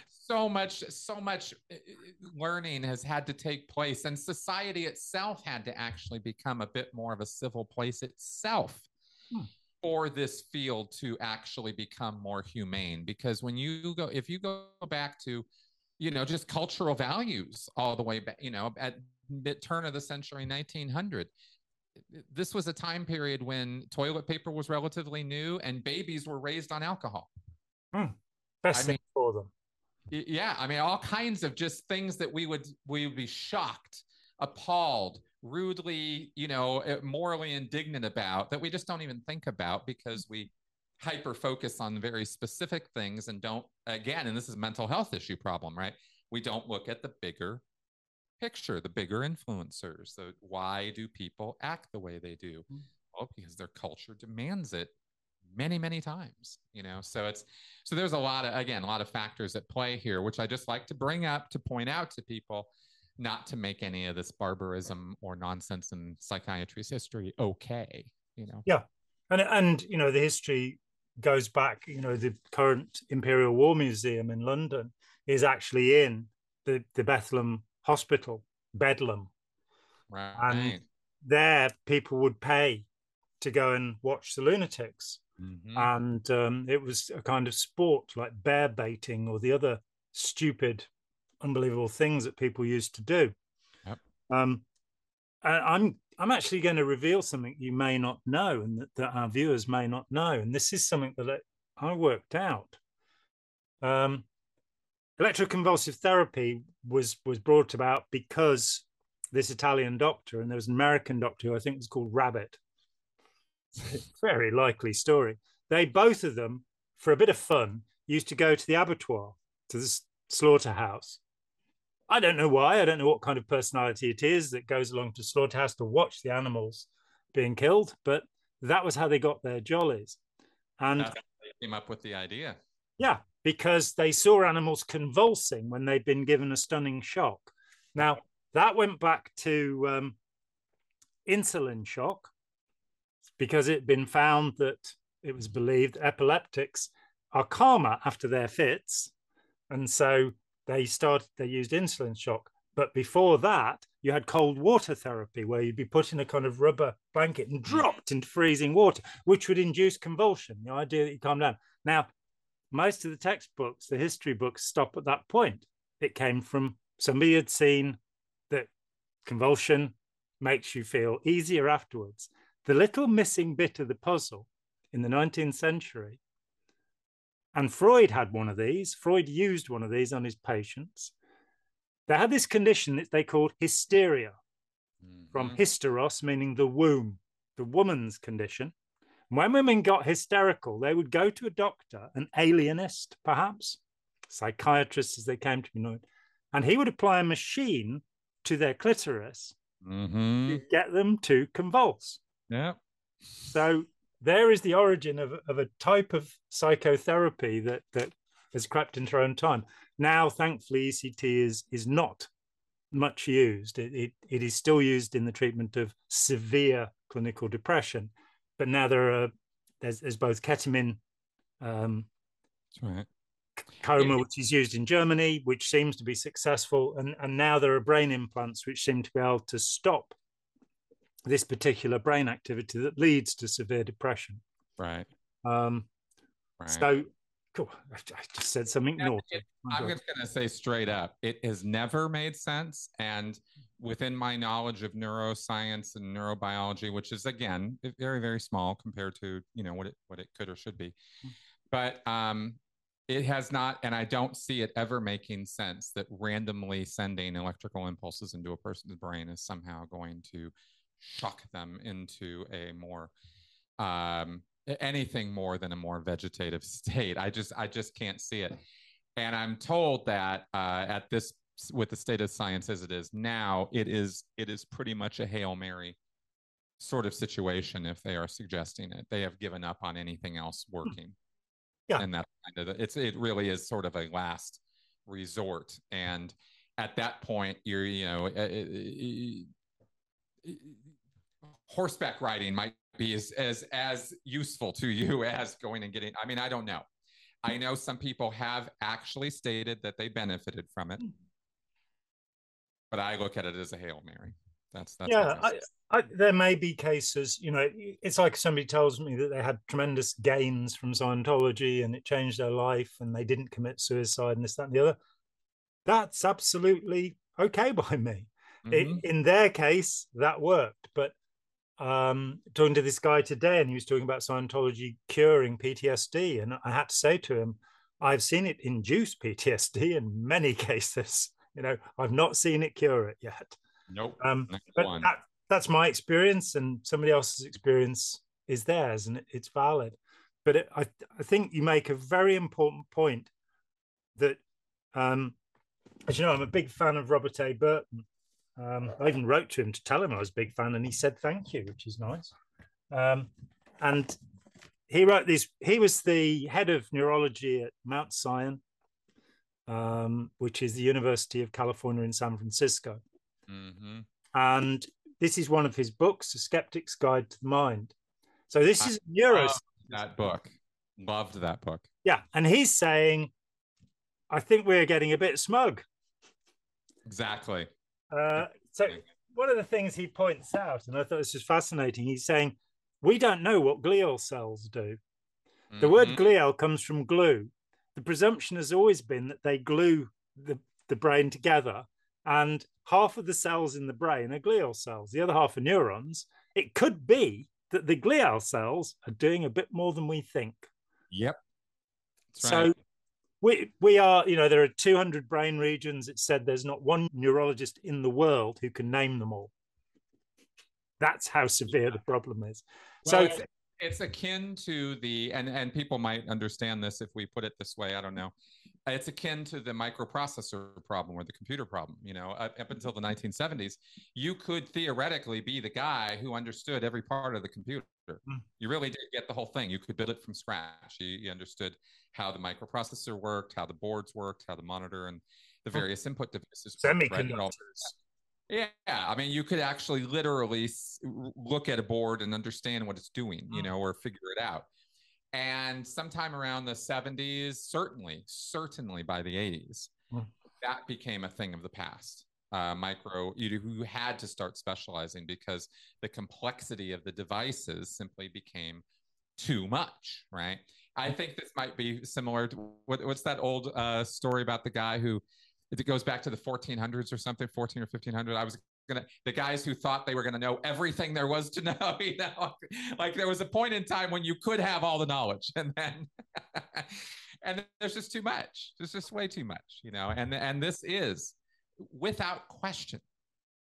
B: So much so much uh, uh, learning has had to take place and society itself had to actually become a bit more of a civil place itself. Hmm. For this field to actually become more humane because when you go if you go back to you know just cultural values all the way back you know at mid turn of the century 1900 this was a time period when toilet paper was relatively new and babies were raised on alcohol
A: hmm. best I thing mean, for them
B: yeah i mean all kinds of just things that we would we would be shocked appalled rudely you know eh, morally indignant about that we just don't even think about because we hyper focus on very specific things and don't again and this is a mental health issue problem right? We don't look at the bigger picture the bigger influencers. So why do people act the way they do? Mm. well because their culture demands it many many times you know? So it's so there's a lot of again a lot of factors at play here which i just like to bring up to point out to people not to make any of this barbarism or nonsense in psychiatry's history okay you know?
A: Yeah. And and you know the history goes back you know the current imperial war museum in london is actually in the the bethlehem hospital bedlam.
B: Right.
A: and there people would pay to go and watch the lunatics. Mm-hmm. And um, it was a kind of sport like bear baiting or the other stupid, unbelievable things that people used to do.
B: Yep.
A: Um, I'm I'm actually going to reveal something you may not know and that, that, our viewers may not know. And this is something that I worked out. Um, electroconvulsive therapy was was brought about because this Italian doctor and there was an American doctor who I think was called Rabbit, very likely story. They both of them, for a bit of fun, used to go to the abattoir, to the slaughterhouse. I don't know why. I don't know what kind of personality it is that goes along to slaughterhouse to watch the animals being killed, but that was how they got their jollies. And
B: they came up with the idea.
A: Yeah, because they saw animals convulsing when they'd been given a stunning shock. Now, that went back to um, insulin shock, because it had been found that it was believed epileptics are calmer after their fits. And so they started, they used insulin shock. But before that, you had cold water therapy where you'd be put in a kind of rubber blanket and mm. dropped into freezing water, which would induce convulsion. The idea that you calm down. Now, most of the textbooks, the history books, stop at that point. It came from somebody had seen that convulsion makes you feel easier afterwards. The little missing bit of the puzzle in the 19th century, and Freud had one of these, Freud used one of these on his patients. They had this condition that they called hysteria, mm-hmm. from hysteros, meaning the womb, the woman's condition. When women got hysterical, they would go to a doctor, an alienist, perhaps, psychiatrist as they came to be known, and he would apply a machine to their clitoris
B: mm-hmm.
A: to get them to convulse.
B: Yeah.
A: So there is the origin of, of a type of psychotherapy that that has crept into our own time. Now, thankfully, ECT is is not much used. It, it, it is still used in the treatment of severe clinical depression, but now there are there's, there's both ketamine Um,
B: right.
A: coma, which is used in Germany, which seems to be successful, and and now there are brain implants which seem to be able to stop this particular brain activity that leads to severe depression.
B: Right.
A: Um,
B: Right.
A: So, cool. I I just said something
B: Yeah,
A: naughty.
B: it-
A: My
B: I'm just going to say straight up, it has never made sense. And within my knowledge of neuroscience and neurobiology, which is again very very small compared to you know what it what it could or should be, but um, it has not, and I don't see it ever making sense that randomly sending electrical impulses into a person's brain is somehow going to shock them into a more um, anything more than a more vegetative state. I just I just can't see it. And I'm told that uh, at this with the state of science as it is now, it is it is pretty much a hail mary sort of situation if they are suggesting it. They have given up on anything else working.
A: Yeah.
B: and that's kind of the, it's it really is sort of a last resort. And at that point, you're you know. Horseback riding might be as, as as useful to you as going and getting i mean i don't know i know some people have actually stated that they benefited from it but i look at it as a hail mary that's that's
A: yeah, I. I, there may be cases, you know, it's like somebody tells me that they had tremendous gains from Scientology and it changed their life and they didn't commit suicide and this, that, and the other. That's absolutely okay by me. It-
B: Mhm.
A: in their case, that worked. But um, talking to this guy today, and he was talking about Scientology curing PTSD, and I had to say to him, I've seen it induce PTSD in many cases. You know, I've not seen it cure it yet.
B: nope
A: Um, but
B: one.
A: that, that's my experience, and somebody else's experience is theirs, and it's valid. But it, I, I think you make a very important point that, um, as you know, I'm a big fan of Robert A. Burton. Um, I even wrote to him to tell him I was a big fan, and he said thank you, which is nice. Um, and he wrote this. He was the head of neurology at Mount Zion, um, which is the University of California in San Francisco.
B: Mhm.
A: And this is one of his books, A Skeptic's Guide to the Mind. So this is neuro.
B: That book loved that book
A: Yeah. And he's saying, I think we're getting a bit smug.
B: exactly
A: Uh, so one of the things he points out, and I thought this was fascinating, he's saying, we don't know what glial cells do. The word
B: Mhm.
A: glial comes from glue. The presumption has always been that they glue the, the brain together, and half of the cells in the brain are glial cells, the other half are neurons. It could be that the glial cells are doing a bit more than we think.
B: yep That's
A: So
B: right.
A: We we are, you know, there are 200 brain regions. It said there's not one neurologist in the world who can name them all. That's how severe the problem is.
B: Well,
A: so
B: it's, akin to the and and people might understand this if we put it this way. I don't know. It's akin to the microprocessor problem or the computer problem. You know, up, up until the 1970s, you could theoretically be the guy who understood every part of the computer.
A: Mm.
B: You really did get the whole thing. You could build it from scratch. You, you understood how the microprocessor worked, how the boards worked, how the monitor and the various input devices worked, right? And all-
A: semiconductors.
B: yeah, I mean, you could actually literally look at a board and understand what it's doing, you
A: Mm.
B: know, or figure it out. And sometime around the 70s, certainly, certainly by the 80s,
A: Mm.
B: that became a thing of the past. Uh, micro, you you had to start specializing because the complexity of the devices simply became too much, right? I think this might be similar to what, what's that old uh, story about the guy who it goes back to the 1400s or something, 14 or 1500. I was gonna the guys who thought they were gonna know everything there was to know. You know, like there was a point in time when you could have all the knowledge, and then and there's just too much. There's just way too much, you know. And and this is without question.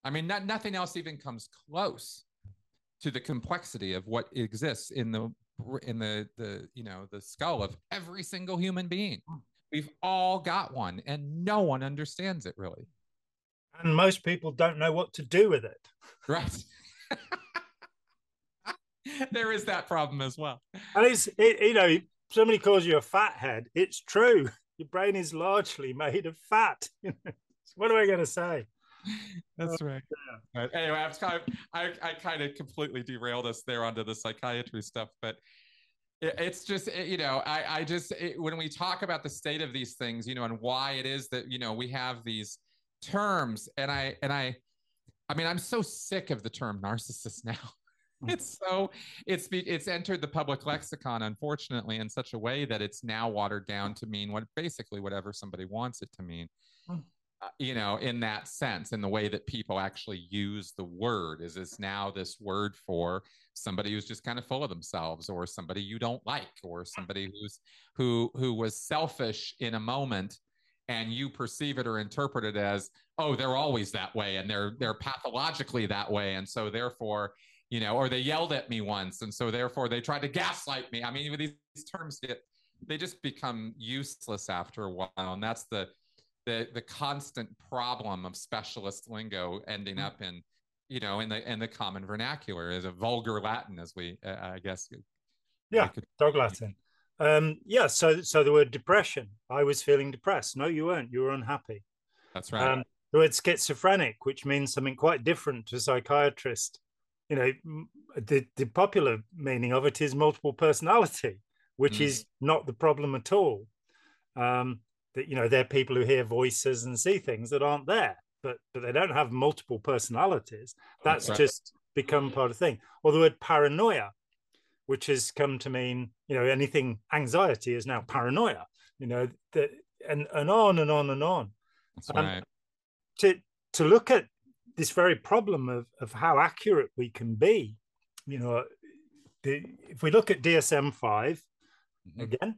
B: I mean, not, nothing else even comes close to the complexity of what exists in the in the the you know the skull of every single human being. We've all got one, and no one understands it really.
A: And most people don't know what to do with it.
B: Right. there is that problem as well.
A: And it's, it, you know, somebody calls you a fathead. It's true. Your brain is largely made of fat. what am I going to say?
B: That's oh, right. But anyway, I was kind of I, I kind of completely derailed us there onto the psychiatry stuff, but it's just you know i i just it, when we talk about the state of these things you know and why it is that you know we have these terms and i and i i mean i'm so sick of the term narcissist now mm. it's so it's it's entered the public lexicon unfortunately in such a way that it's now watered down to mean what basically whatever somebody wants it to mean mm. Uh, you know in that sense in the way that people actually use the word is it's now this word for somebody who's just kind of full of themselves or somebody you don't like or somebody who's who who was selfish in a moment and you perceive it or interpret it as oh they're always that way and they're they're pathologically that way and so therefore you know or they yelled at me once and so therefore they tried to gaslight me. I mean these, these terms get they just become useless after a while and that's the the the constant problem of specialist lingo ending mm. up in you know, in the in the common vernacular is a vulgar Latin, as we, uh, I guess.
A: Yeah, could, dog Latin. Um, yeah, so so the word depression. I was feeling depressed. No, you weren't. You were unhappy.
B: That's right. Um,
A: the word schizophrenic, which means something quite different to psychiatrist. You know, the the popular meaning of it is multiple personality, which mm. is not the problem at all. Um, that you know, they're people who hear voices and see things that aren't there but but they don't have multiple personalities. That's right. just become part of the thing. Or the word paranoia, which has come to mean you know anything anxiety is now paranoia. You know that and and on and on and on.
B: That's um, right.
A: To to look at this very problem of of how accurate we can be, you know, the, if we look at DSM 5 mm-hmm. again,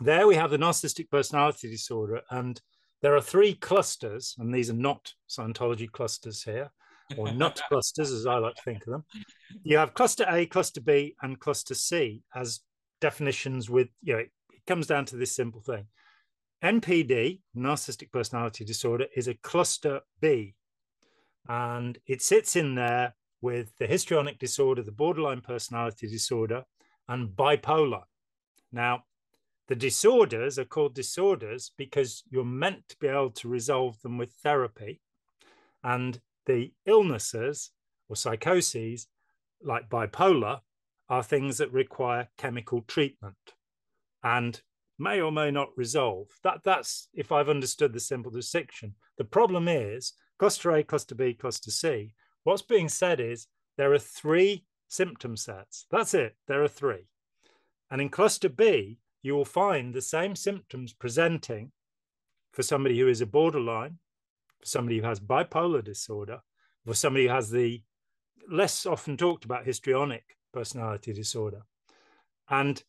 A: there we have the narcissistic personality disorder and there are three clusters, and these are not Scientology clusters here, or nut clusters, as I like to think of them. You have cluster A, cluster B, and cluster C as definitions with, you know, it, it comes down to this simple thing. NPD, narcissistic personality disorder, is a cluster B, and it sits in there with the histrionic disorder, the borderline personality disorder, and bipolar. Now, the disorders are called disorders because you're meant to be able to resolve them with therapy. And the illnesses or psychoses, like bipolar, are things that require chemical treatment and may or may not resolve. That, that's if I've understood the simple distinction. The problem is cluster A, cluster B, cluster C. What's being said is there are three symptom sets. That's it. There are three. And in cluster B, you will find the same symptoms presenting for somebody who is a borderline, for somebody who has bipolar disorder, for somebody who has the less often talked about histrionic personality disorder. And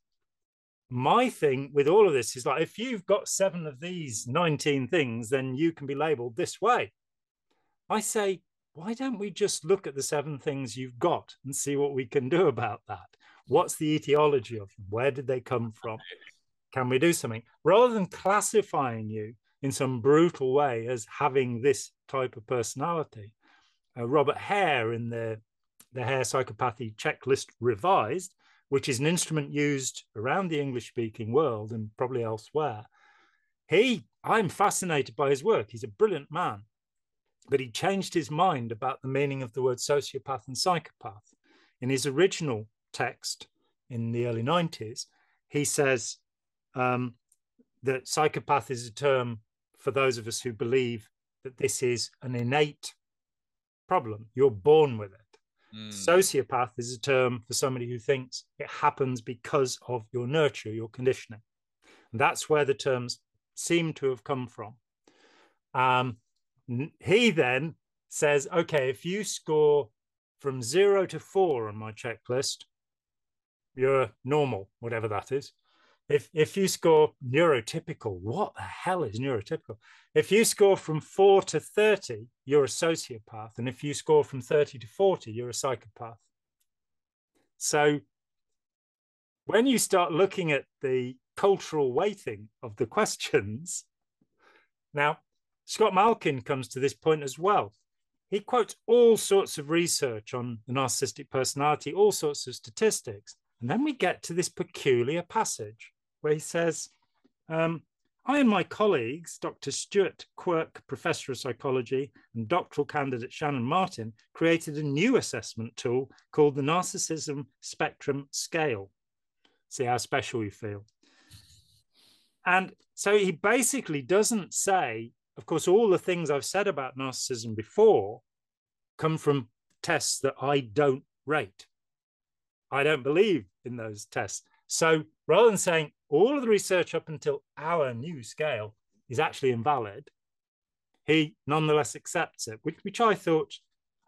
A: my thing with all of this is like if you've got seven of these 19 things, then you can be labeled this way. I say, why don't we just look at the seven things you've got and see what we can do about that? What's the etiology of them? Where did they come from? Can we do something? Rather than classifying you in some brutal way as having this type of personality. Uh, Robert Hare in the, the Hare Psychopathy Checklist Revised, which is an instrument used around the English speaking world and probably elsewhere. He, I'm fascinated by his work. He's a brilliant man, but he changed his mind about the meaning of the word sociopath and psychopath. In his original text in the early 90s, he says um, that psychopath is a term for those of us who believe that this is an innate problem. You're born with it. Mm. Sociopath is a term for somebody who thinks it happens because of your nurture, your conditioning. And that's where the terms seem to have come from. Um, he then says, okay, if you score from zero to four on my checklist, you're normal, whatever that is. If if you score neurotypical, what the hell is neurotypical? If you score from four to 30, you're a sociopath. And if you score from 30 to 40, you're a psychopath. So when you start looking at the cultural weighting of the questions, now Scott Malkin comes to this point as well. He quotes all sorts of research on the narcissistic personality, all sorts of statistics. And then we get to this peculiar passage where he says, um, I and my colleagues, Dr. Stuart Quirk, Professor of Psychology, and doctoral candidate Shannon Martin, created a new assessment tool called the Narcissism Spectrum Scale. see how special you feel. And so he basically doesn't say, of course, all the things I've said about narcissism before come from tests that I don't rate. I don't believe in those tests. So rather than saying all of the research up until our new scale is actually invalid, he nonetheless accepts it, which, which I thought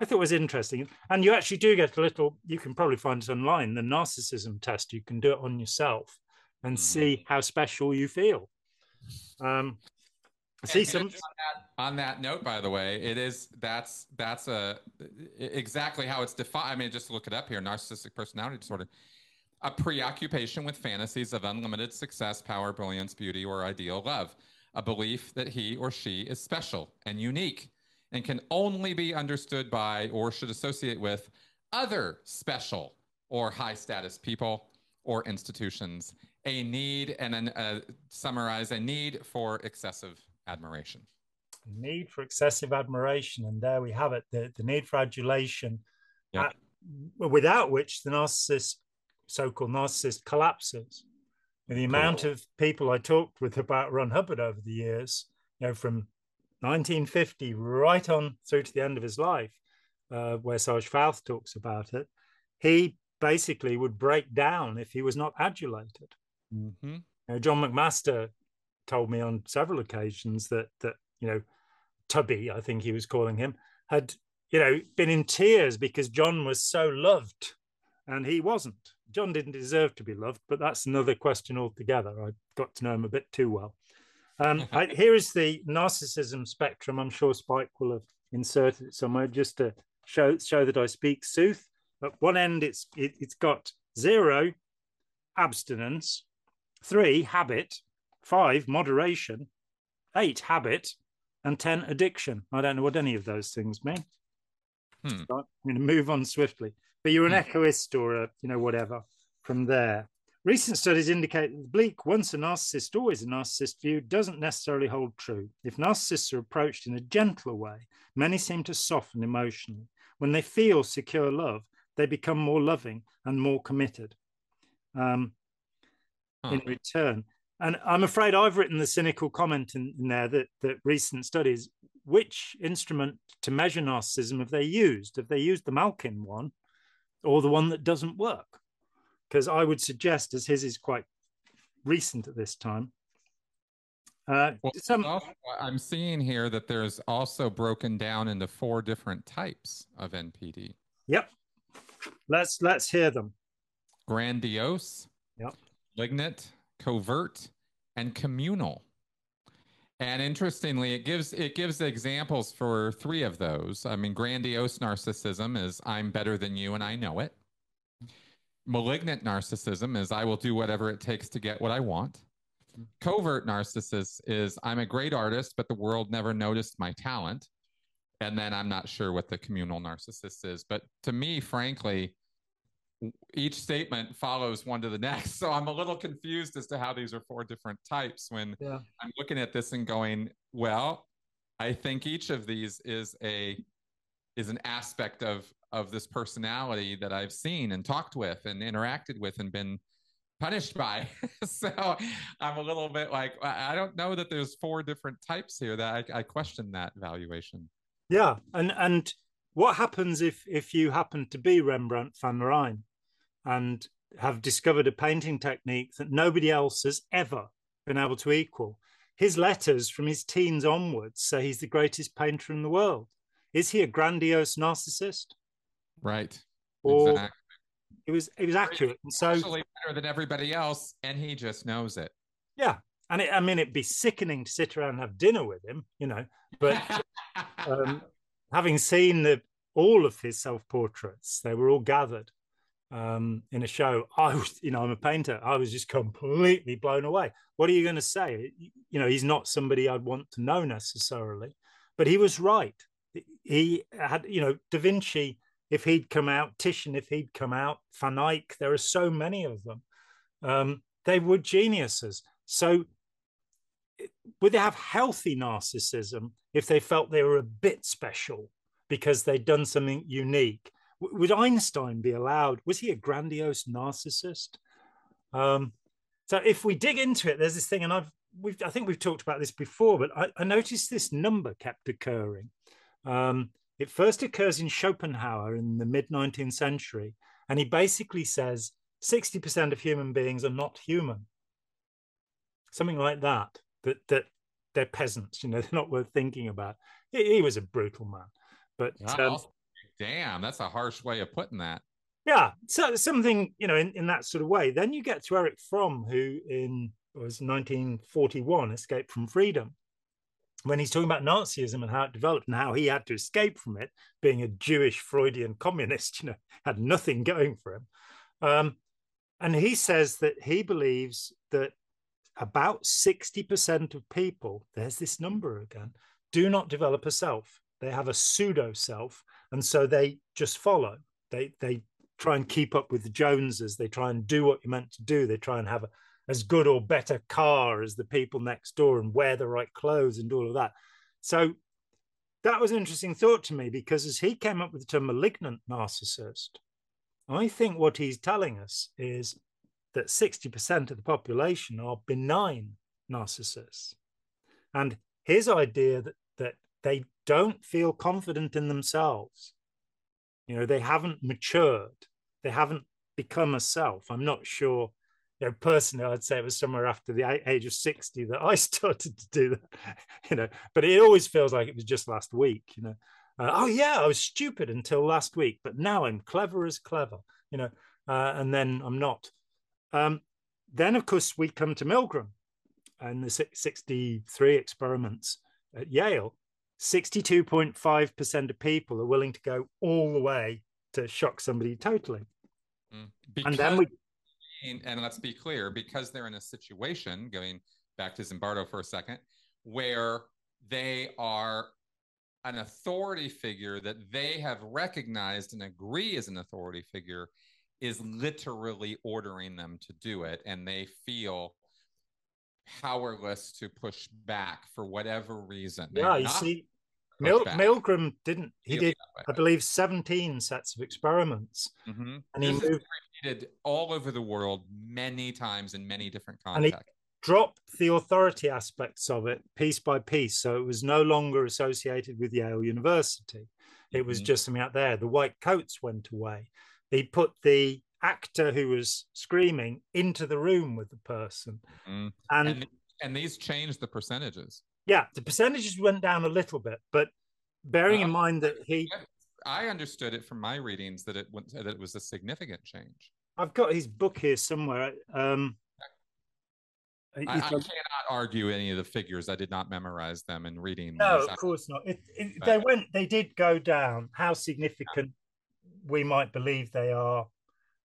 A: I thought was interesting. And you actually do get a little, you can probably find it online, the narcissism test. You can do it on yourself and mm-hmm. see how special you feel. Um, see and, some
B: on that, note, by the way, it is that's that's a exactly how it's defined. I mean, just look it up here: narcissistic personality disorder, a preoccupation with fantasies of unlimited success, power, brilliance, beauty, or ideal love, a belief that he or she is special and unique and can only be understood by or should associate with other special or high status people or institutions. A need and then uh, summarize a need for excessive admiration
A: need for excessive admiration and there we have it the, the need for adulation yep. uh, without which the narcissist so-called narcissist collapses and the amount cool. of people i talked with about ron hubbard over the years you know from 1950 right on through to the end of his life uh, where Sarge Fouth talks about it he basically would break down if he was not adulated Mm-hmm. You know, John McMaster told me on several occasions that that you know Tubby, I think he was calling him, had you know been in tears because John was so loved, and he wasn't. John didn't deserve to be loved, but that's another question altogether. I got to know him a bit too well. Um, I, here is the narcissism spectrum. I'm sure Spike will have inserted it somewhere just to show show that I speak sooth. At one end, it's it, it's got zero abstinence, three, habit, five, moderation, eight, habit, and 10, addiction. I don't know what any of those things mean. Hmm. I'm going to move on swiftly. But you're an hmm. echoist or a, you know, whatever from there. Recent studies indicate that the bleak, once a narcissist, always a narcissist view doesn't necessarily hold true. If narcissists are approached in a gentler way, many seem to soften emotionally. When they feel secure love, they become more loving and more committed. Um, huh. in return. And I'm afraid I've written the cynical comment in, in, there that, that recent studies, which instrument to measure narcissism have they used? Have they used the Malkin one or the one that doesn't work? Because I would suggest, as his is quite recent at this time.
B: Uh, well, some... I'm seeing here that there's also broken down into four different types of NPD.
A: Yep. Let's let's hear them.
B: Grandiose.
A: Yep
B: malignant, covert, and communal. And interestingly, it gives it gives examples for three of those. I mean, grandiose narcissism is I'm better than you and I know it. Malignant narcissism is I will do whatever it takes to get what I want. Covert narcissist is I'm a great artist, but the world never noticed my talent. And then I'm not sure what the communal narcissist is. But to me, frankly, each statement follows one to the next. So I'm a little confused as to how these are four different types when yeah. I'm looking at this and going, well, I think each of these is a is an aspect of of this personality that I've seen and talked with and interacted with and been punished by. so I'm a little bit like I don't know that there's four different types here that I, I question that valuation.
A: Yeah, and and what happens if if you happen to be Rembrandt van Rijn and have discovered a painting technique that nobody else has ever been able to equal? His letters from his teens onwards say he's the greatest painter in the world. Is he a grandiose narcissist?
B: Right.
A: Or exactly. it was it was accurate, and so
B: actually better than everybody else, and he just knows it.
A: Yeah, and it, I mean, it'd be sickening to sit around and have dinner with him, you know. But um, having seen the all of his self portraits, they were all gathered um, in a show. I was, you know, I'm a painter. I was just completely blown away. What are you going to say? You know, he's not somebody I'd want to know necessarily, but he was right. He had, you know, Da Vinci. If he'd come out, Titian, if he'd come out, Van Eyck, there are so many of them. Um, they were geniuses. So would they have healthy narcissism if they felt they were a bit special because they'd done something unique? Would Einstein be allowed? Was he a grandiose narcissist? Um, so if we dig into it, there's this thing, and I've we've I think we've talked about this before, but I, I noticed this number kept occurring. Um, it first occurs in Schopenhauer in the mid 19th century, and he basically says 60% of human beings are not human. Something like that, that that they're peasants, you know, they're not worth thinking about. He, he was a brutal man. But
B: um, damn, that's a harsh way of putting that.
A: Yeah, so something you know in, in that sort of way. Then you get to Erich Fromm, who in was 1941 escaped from freedom. When he's talking about Nazism and how it developed and how he had to escape from it, being a Jewish Freudian communist, you know, had nothing going for him. Um, and he says that he believes that about 60% of people, there's this number again, do not develop a self. They have a pseudo self. And so they just follow. They, they try and keep up with the Joneses. They try and do what you're meant to do. They try and have a, as good or better car as the people next door and wear the right clothes and all of that. So that was an interesting thought to me because as he came up with the term malignant narcissist, I think what he's telling us is that 60% of the population are benign narcissists. And his idea that, that they don't feel confident in themselves, you know, they haven't matured, they haven't become a self. I'm not sure, you know, personally, I'd say it was somewhere after the age of 60 that I started to do that, you know, but it always feels like it was just last week, you know. Uh, oh, yeah, I was stupid until last week, but now I'm clever as clever, you know, uh, and then I'm not. Um, then, of course, we come to Milgram and the 63 experiments at Yale. 62.5% of people are willing to go all the way to shock somebody totally.
B: Mm. and then we. And let's be clear, because they're in a situation, going back to Zimbardo for a second, where they are an authority figure that they have recognized and agree as an authority figure is literally ordering them to do it and they feel powerless to push back for whatever reason.
A: yeah, you see, Mil- Milgram didn't. He did, I believe, seventeen sets of experiments,
B: mm-hmm. and he moved repeated all over the world many times in many different contexts.
A: And he dropped the authority aspects of it piece by piece, so it was no longer associated with Yale University. It was mm-hmm. just something out there. The white coats went away he put the actor who was screaming into the room with the person
B: mm. and, and, and these changed the percentages
A: yeah the percentages went down a little bit but bearing uh, in mind that he
B: i understood it from my readings that it went that it was a significant change
A: i've got his book here somewhere um
B: I, I, cannot argue any of the figures. I did not memorize them in reading.
A: No, of course not. It, it, they went. They did go down. How significant we might believe they are.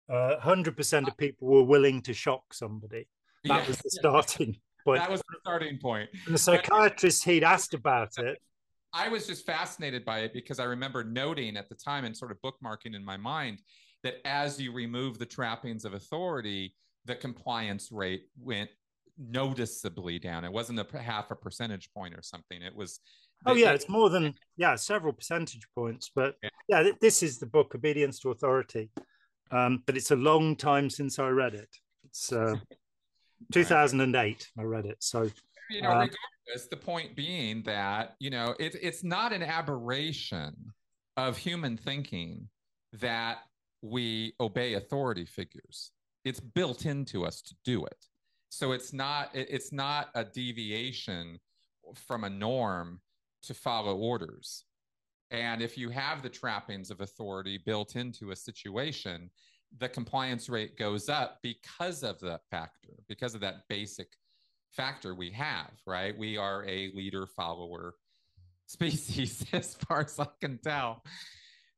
A: Uh, 100% of people were willing to shock somebody. That yeah. was the starting point.
B: That was the starting point.
A: And the psychiatrist he'd asked about it.
B: I was just fascinated by it because I remember noting at the time and sort of bookmarking in my mind that as you remove the trappings of authority, the compliance rate went noticeably down. It wasn't a half a percentage point or something. It was
A: Oh yeah, it's more than yeah several percentage points. But yeah, yeah th- this is the book Obedience to Authority. Um, but it's a long time since I read it. It's uh, 2008 I read it. So
B: you know, uh, regardless, the point being that you know it, it's not an aberration of human thinking that we obey authority figures. It's built into us to do it. So it's not it, it's not a deviation from a norm to follow orders. And if you have the trappings of authority built into a situation, the compliance rate goes up because of that factor, because of that basic factor we have, right? We are a leader follower species, as far as I can tell.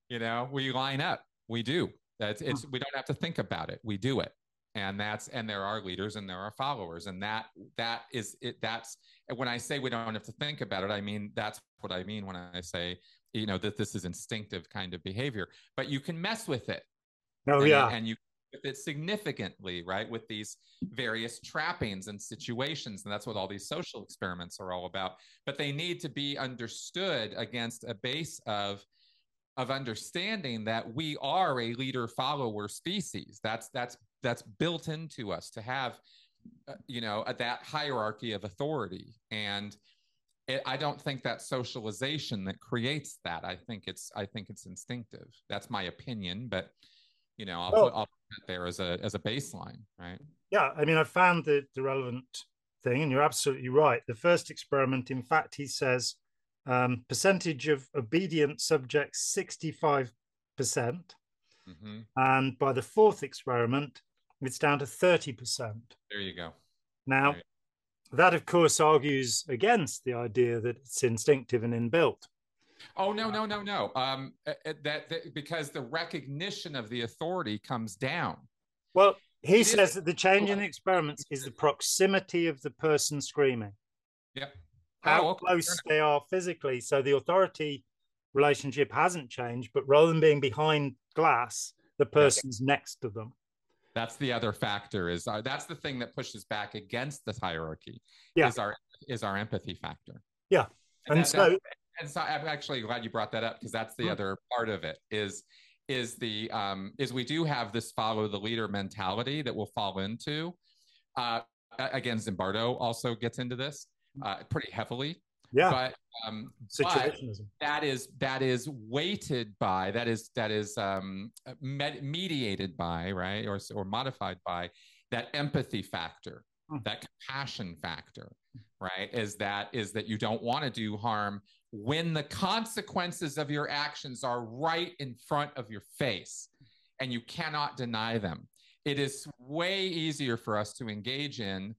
B: You know, we line up, we do. That's it's hmm. we don't have to think about it. We do it. And that's and there are leaders and there are followers. And that that is it that's when I say we don't have to think about it, I mean that's what I mean when I say you know that this is instinctive kind of behavior. But you can mess with it.
A: Oh
B: and,
A: yeah,
B: and you with it significantly, right? With these various trappings and situations, and that's what all these social experiments are all about. But they need to be understood against a base of of understanding that we are a leader follower species. That's that's that's built into us to have, uh, you know, that hierarchy of authority. And it, I don't think that socialization that creates that. I think it's I think it's instinctive. That's my opinion, but you know, I'll, well, put, I'll put that there as a as a baseline, right?
A: Yeah, I mean, I found the, the relevant thing, and you're absolutely right. The first experiment, in fact, he says um, percentage of obedient subjects 65%. percent mm hmm And by the fourth experiment, it's down to 30%.
B: There you go.
A: Now, that of course argues against the idea that it's instinctive and inbuilt.
B: Oh no no no no! Um, uh, uh, that, that because the recognition of the authority comes down.
A: Well, he it says is, that the change in the experiments is the proximity of the person screaming.
B: Yep
A: how oh, close they are physically. So the authority relationship hasn't changed, but rather than being behind glass, the person's yeah. next to them.
B: That's the other factor. Is our, that's the thing that pushes back against this hierarchy.
A: Yeah.
B: Is our is our empathy factor.
A: Yeah,
B: and, and that, so and so I'm actually glad you brought that up because that's the mm-hmm. other part of it. Is is the um is we do have this follow the leader mentality that we'll fall into. Uh, again, Zimbardo also gets into this uh, pretty heavily.
A: Yeah.
B: But, um, Situationism. But that is that is weighted by that is that is um, med- mediated by right or or modified by that empathy factor, hmm. that compassion factor, right? Is that is that you don't want to do harm when the consequences of your actions are right in front of your face and you cannot deny them. It is way easier for us to engage in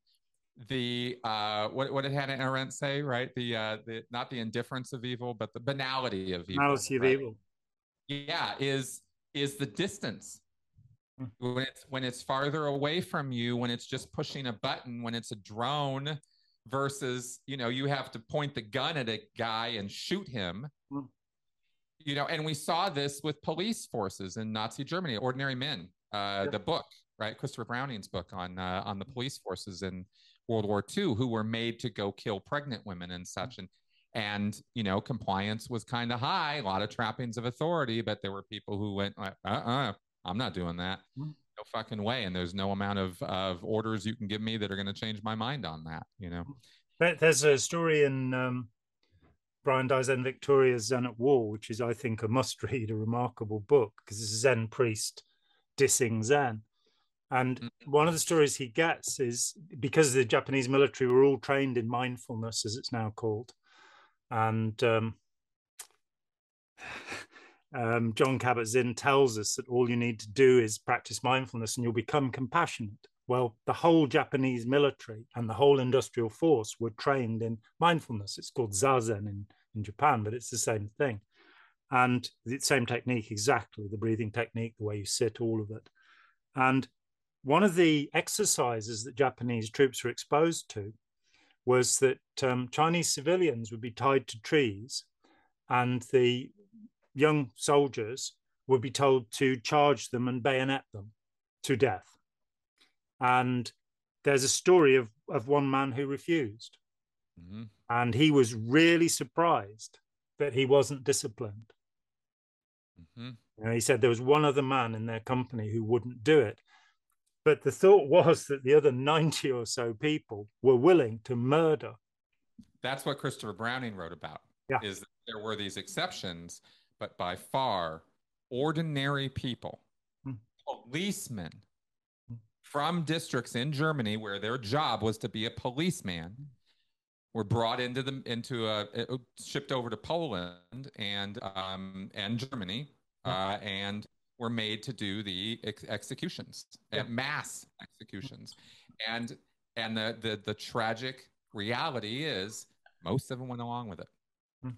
B: the uh what, what did Hannah Arendt say, right? The uh the not the indifference of evil, but the banality of evil.
A: Banality
B: right?
A: of evil.
B: Yeah, is is the distance. Hmm. When it's when it's farther away from you, when it's just pushing a button, when it's a drone versus, you know, you have to point the gun at a guy and shoot him. Mm. You know, and we saw this with police forces in Nazi Germany, Ordinary Men, uh, yeah. the book, right? Christopher Browning's book on uh, on the police forces in World War II who were made to go kill pregnant women and such. And and you know, compliance was kind of high, a lot of trappings of authority, but there were people who went, uh uh-uh, I'm not doing that. Mm-hmm. No fucking way. And there's no amount of, of orders you can give me that are going to change my mind on that, you know.
A: There's a story in um, Brian Daizen Victoria's Zen at War, which is, I think, a must read, a remarkable book, because it's a Zen priest dissing Zen. And mm. one of the stories he gets is because the Japanese military were all trained in mindfulness, as it's now called. And um, um, Jon Kabat-Zinn tells us that all you need to do is practice mindfulness and you'll become compassionate. Well, the whole Japanese military and the whole industrial force were trained in mindfulness. It's called Zazen in, in Japan, but it's the same thing. And the same technique exactly the breathing technique, the way you sit, all of it. And one of the exercises that Japanese troops were exposed to was that um, Chinese civilians would be tied to trees and the young soldiers would be told to charge them and bayonet them to death. And there's a story of, of one man who refused. Mm-hmm. And he was really surprised that he wasn't disciplined. Mm-hmm. You know, he said there was one other man in their company who wouldn't do it. But the thought was that the other 90 or so people were willing to murder.
B: That's what Christopher Browning wrote about.
A: Yeah.
B: Is that there were these exceptions, but by far, ordinary people, hmm. policemen hmm. from districts in Germany where their job was to be a policeman were brought into the into a shipped over to Poland and um, and Germany uh, and were made to do the ex- executions, yeah. mass executions, and and the, the the tragic reality is most of them went along with it. Hmm.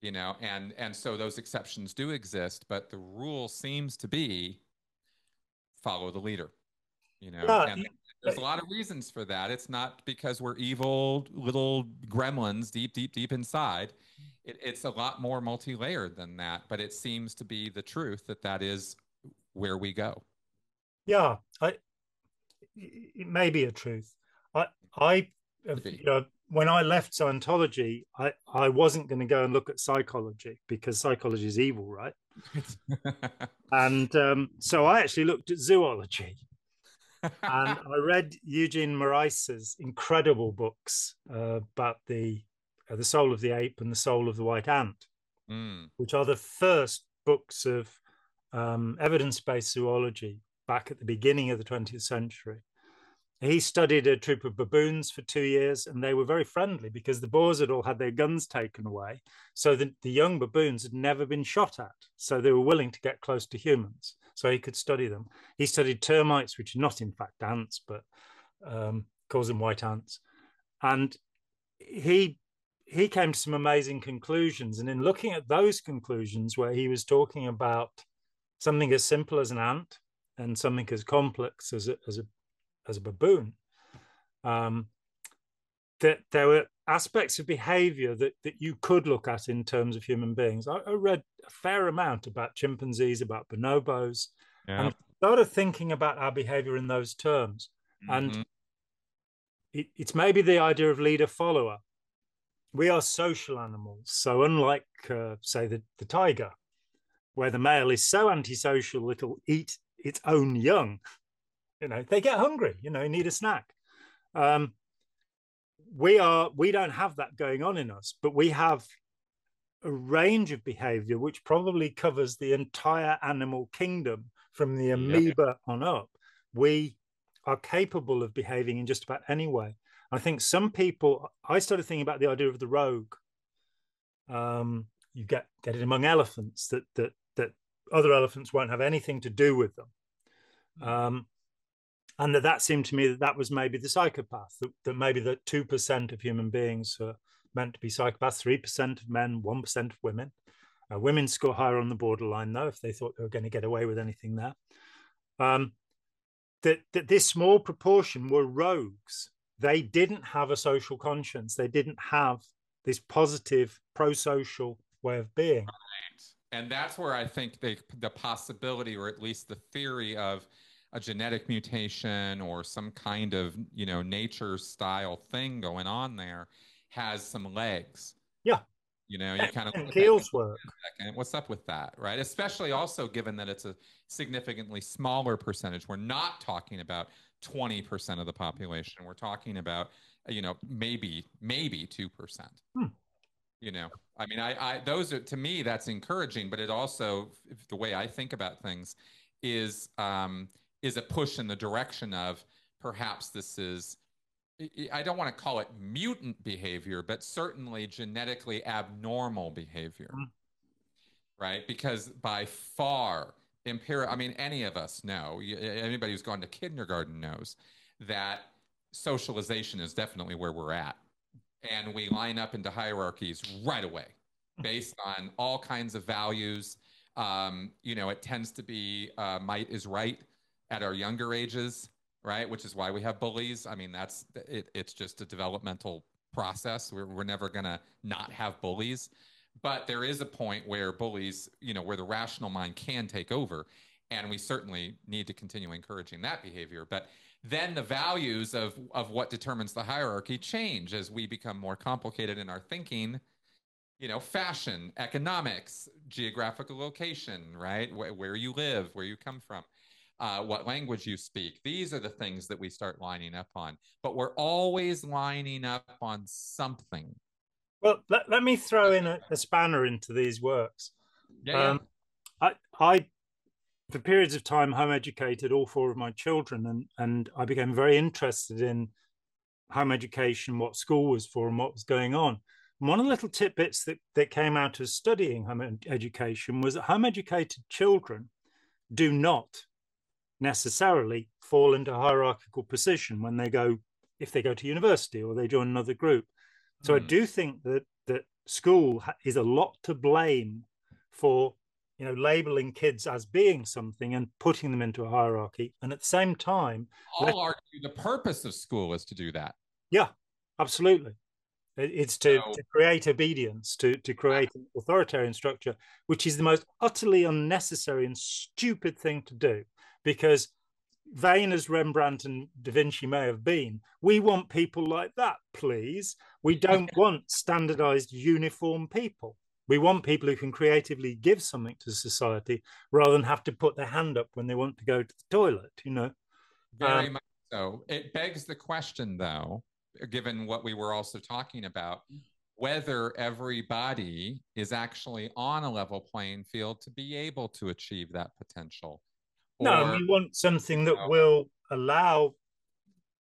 B: You know, and and so those exceptions do exist, but the rule seems to be follow the leader. You know, and there's a lot of reasons for that. It's not because we're evil little gremlins deep, deep, deep inside it, it's a lot more multi-layered than that but it seems to be the truth that that is where we go
A: yeah i it may be a truth i i you know, when I left Scientology, I, I wasn't going to go and look at psychology because psychology is evil, right? and um, so I actually looked at zoology. and I read Eugene Marais's incredible books uh, about the uh, the soul of the ape and the soul of the white ant, mm. which are the first books of um, evidence-based zoology back at the beginning of the 20th century. He studied a troop of baboons for two years, and they were very friendly because the Boers had all had their guns taken away. So the, the young baboons had never been shot at. So they were willing to get close to humans. So he could study them. He studied termites, which are not in fact ants, but um, calls them white ants. And he he came to some amazing conclusions. And in looking at those conclusions, where he was talking about something as simple as an ant and something as complex as a, as a as a baboon. Um, that there were aspects of behavior that, that you could look at in terms of human beings. I, I read a fair amount about chimpanzees, about bonobos, yeah. and started thinking about our behavior in those terms. Mm-hmm. And it, it's maybe the idea of leader follower. We are social animals. So, unlike, uh, say, the, the tiger, where the male is so antisocial it'll eat its own young you know, they get hungry. You know, need a snack. Um, we are we don't have that going on in us, but we have a range of behavior which probably covers the entire animal kingdom from the amoeba yeah. on up. We are capable of behaving in just about any way. I think some people. I started thinking about the idea of the rogue. Um, you get get it among elephants that that that other elephants won't have anything to do with them. Hmm. Um, and that that seemed to me that that was maybe the psychopath that, that maybe that 2% of human beings are meant to be psychopaths 3% of men 1% of women uh, women score higher on the borderline though if they thought they were going to get away with anything there um, that, that this small proportion were rogues they didn't have a social conscience. They didn't have this positive pro-social way of being. Right.
B: and that's where i think they, the possibility or at least the theory of a genetic mutation or some kind of you know nature style thing going on there has some legs.
A: Yeah.
B: You know you kind of
A: and Kiehl's work.
B: what's up with that? Right? Especially also given that it's a significantly smaller percentage. We're not talking about 20% of the population we're talking about you know maybe maybe 2% hmm. you know i mean i i those are to me that's encouraging but it also the way i think about things is um is a push in the direction of perhaps this is I don't want to call it mutant behavior, but certainly genetically abnormal behavior. Mm. Right? Because by far, empirical, I mean, any of us know, anybody who's gone to kindergarten knows that socialization is definitely where we're at. And we line up into hierarchies right away based on all kinds of values. Um, you know, it tends to be uh, might is right at our younger ages, right? Which is why we have bullies. I mean, that's it, it's just a developmental process. We're, we're never going to not have bullies. But there is a point where bullies, you know, where the rational mind can take over. And we certainly need to continue encouraging that behavior. But then the values of, of what determines the hierarchy change as we become more complicated in our thinking you know, fashion, economics, geographical location, right? Where, where you live, where you come from uh, what language you speak. These are the things that we start lining up on. But we're always lining up on something.
A: Well, let, let me throw in a, a spanner into these works. Yeah, um, yeah. I, I, for periods of time, home educated all four of my children, and and I became very interested in home education, what school was for, and what was going on. And one of the little tidbits that, that came out of studying home education was that home educated children do not necessarily fall into hierarchical position when they go if they go to university or they join another group so mm. i hmm. do think that that school is a lot to blame for you know labeling kids as being something and putting them into a hierarchy and at the same time
B: i'll argue the purpose of school is to do that
A: yeah absolutely it's to, so... to create obedience to to create an authoritarian structure which is the most utterly unnecessary and stupid thing to do because vain as Rembrandt and Da Vinci may have been, we want people like that, please. We don't want standardized, uniform people. We want people who can creatively give something to society rather than have to put their hand up when they want to go to the toilet, you know?
B: Very um, much so. It begs the question, though, given what we were also talking about, whether everybody is actually on a level playing field to be able to achieve that potential.
A: No, we want something that you will allow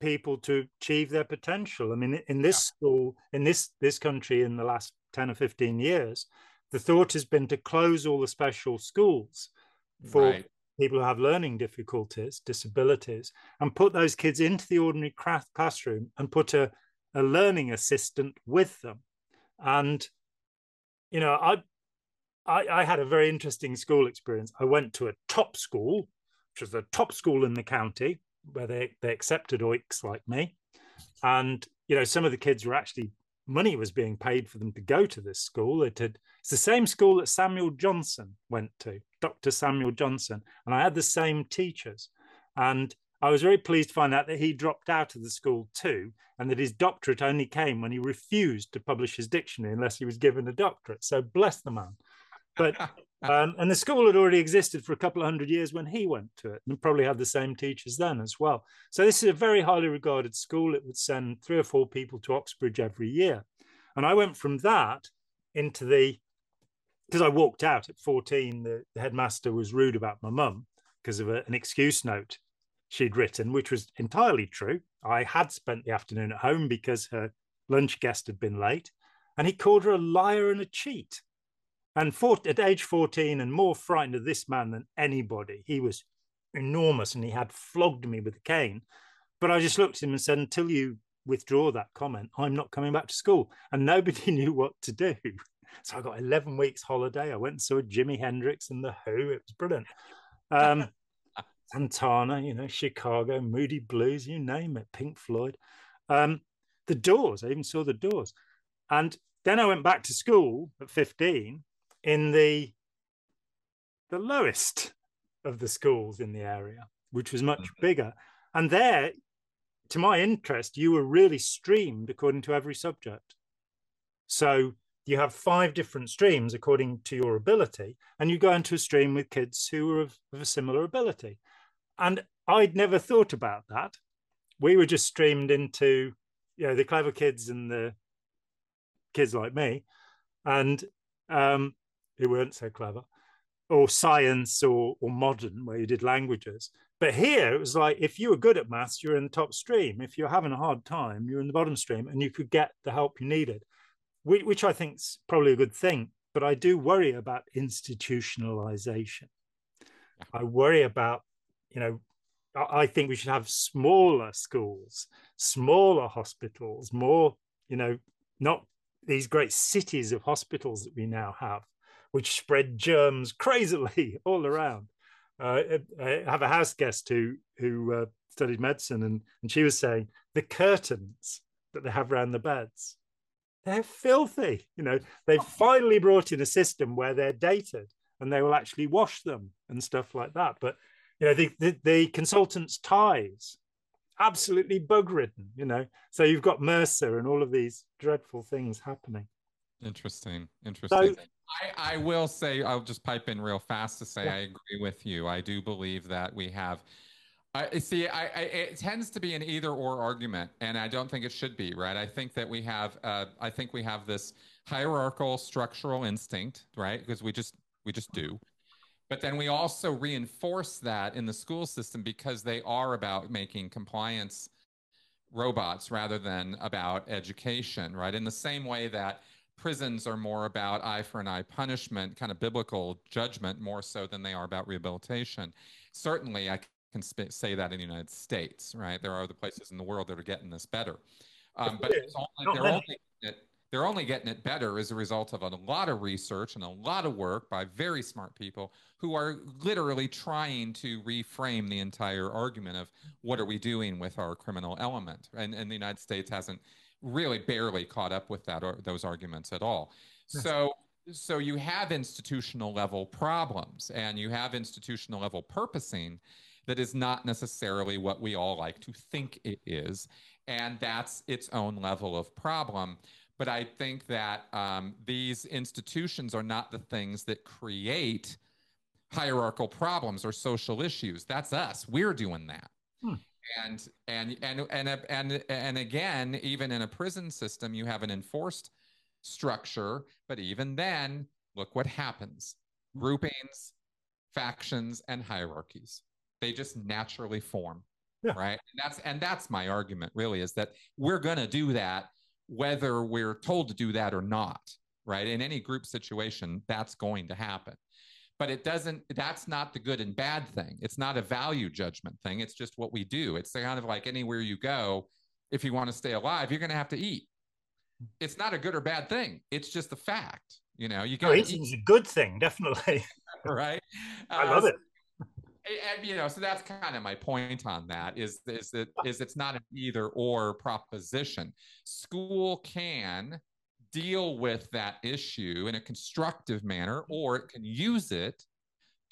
A: people to achieve their potential. I mean, in this yeah. school, in this this country, in the last ten or fifteen years, the thought has been to close all the special schools for right. people who have learning difficulties, disabilities, and put those kids into the ordinary classroom and put a, a learning assistant with them. And you know, I, I I had a very interesting school experience. I went to a top school, was the top school in the county, where they, they accepted oiks like me. And, you know, some of the kids were actually, money was being paid for them to go to this school. It had, it's the same school that Samuel Johnson went to, Dr. Samuel Johnson. And I had the same teachers. And I was very pleased to find out that he dropped out of the school too, and that his doctorate only came when he refused to publish his dictionary unless he was given a doctorate. So bless the man. But um, and the school had already existed for a couple of hundred years when he went to it, and probably had the same teachers then as well. So this is a very highly regarded school. It would send three or four people to Oxbridge every year, and I went from that into the because I walked out at 14. The, the headmaster was rude about my mum because of a, an excuse note she'd written, which was entirely true. I had spent the afternoon at home because her lunch guest had been late, and he called her a liar and a cheat. And for, at age 14, and more frightened of this man than anybody, he was enormous and he had flogged me with a cane. But I just looked at him and said, Until you withdraw that comment, I'm not coming back to school. And nobody knew what to do. So I got 11 weeks holiday. I went and saw Jimi Hendrix and The Who. It was brilliant. Um, Santana, you know, Chicago, Moody Blues, you name it, Pink Floyd. Um, the Doors, I even saw the Doors. And then I went back to school at 15 in the the lowest of the schools in the area, which was much mm-hmm. bigger. And there, to my interest, you were really streamed according to every subject. So you have five different streams according to your ability, and you go into a stream with kids who are of, of a similar ability. And I'd never thought about that. We were just streamed into, you know, the clever kids and the kids like me. And um, who weren't so clever, or science or, or modern, where you did languages. But here it was like if you were good at maths, you're in the top stream. If you're having a hard time, you're in the bottom stream and you could get the help you needed, which, which I think is probably a good thing. But I do worry about institutionalization. I worry about, you know, I think we should have smaller schools, smaller hospitals, more, you know, not these great cities of hospitals that we now have which spread germs crazily all around. Uh, I have a house guest who who uh, studied medicine, and and she was saying the curtains that they have around the beds, they're filthy. You know, they've finally brought in a system where they're dated and they will actually wash them and stuff like that. But you know, the the, the consultants' ties absolutely bug ridden. You know, so you've got MRSA and all of these dreadful things happening.
B: Interesting. Interesting. So, I, I will say, I'll just pipe in real fast to say yeah. I agree with you. I do believe that we have. I see. I, I, it tends to be an either-or argument, and I don't think it should be. Right. I think that we have. Uh, I think we have this hierarchical structural instinct, right? Because we just we just do. But then we also reinforce that in the school system because they are about making compliance robots rather than about education, right? In the same way that prisons are more about eye for an eye punishment, kind of biblical judgment, more so than they are about rehabilitation. Certainly, I can sp- say that in the United States, right? There are other places in the world that are getting this better. Um, but only, they're, only it, they're only getting it better as a result of a lot of research and a lot of work by very smart people who are literally trying to reframe the entire argument of what are we doing with our criminal element. And, and the United States hasn't really barely caught up with that or those arguments at all. So so you have institutional level problems and you have institutional level purposing that is not necessarily what we all like to think it is. And that's its own level of problem. But I think that um, these institutions are not the things that create hierarchical problems or social issues. That's us. We're doing that. Hmm. And and and and and and again, even in a prison system, you have an enforced structure, but even then, look what happens. Groupings, factions, and hierarchies. They just naturally form. Yeah. Right. And that's and that's my argument really is that we're gonna do that whether we're told to do that or not. Right. In any group situation, that's going to happen but it doesn't that's not the good and bad thing. It's not a value judgment thing. It's just what we do. It's kind of like anywhere you go if you want to stay alive you're going to have to eat. It's not a good or bad thing. It's just a fact you know you
A: got no, eating is a good thing definitely.
B: Right?
A: I uh, love it.
B: and you know so that's kind of my point on that is is that is it's not an either or proposition. School can deal with that issue in a constructive manner, or it can use it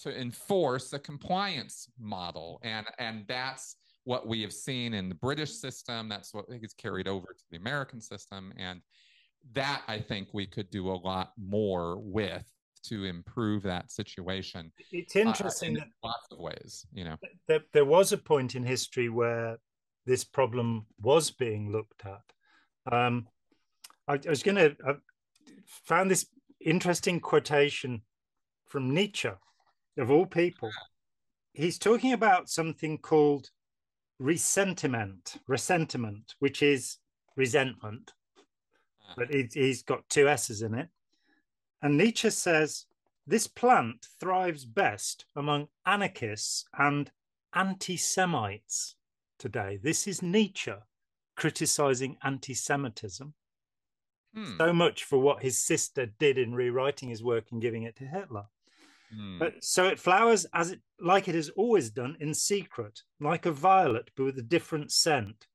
B: to enforce a compliance model. And, and that's what we have seen in the British system. That's what gets carried over to the American system. And that I think we could do a lot more with to improve that situation.
A: It's interesting uh, in
B: lots of ways, you know.
A: There, there was a point in history where this problem was being looked at. Um, I, I was going to, I found this interesting quotation from Nietzsche, of all people. He's talking about something called ressentiment, resentment, which is resentment, ah. but it, he's got two S's in it. And Nietzsche says this plant thrives best among anarchists and anti Semites today. This is Nietzsche criticizing anti Semitism. Hmm. So much for what his sister did in rewriting his work and giving it to Hitler. Hmm. But so it flowers as it like it has always done in secret, like a violet, but with a different scent.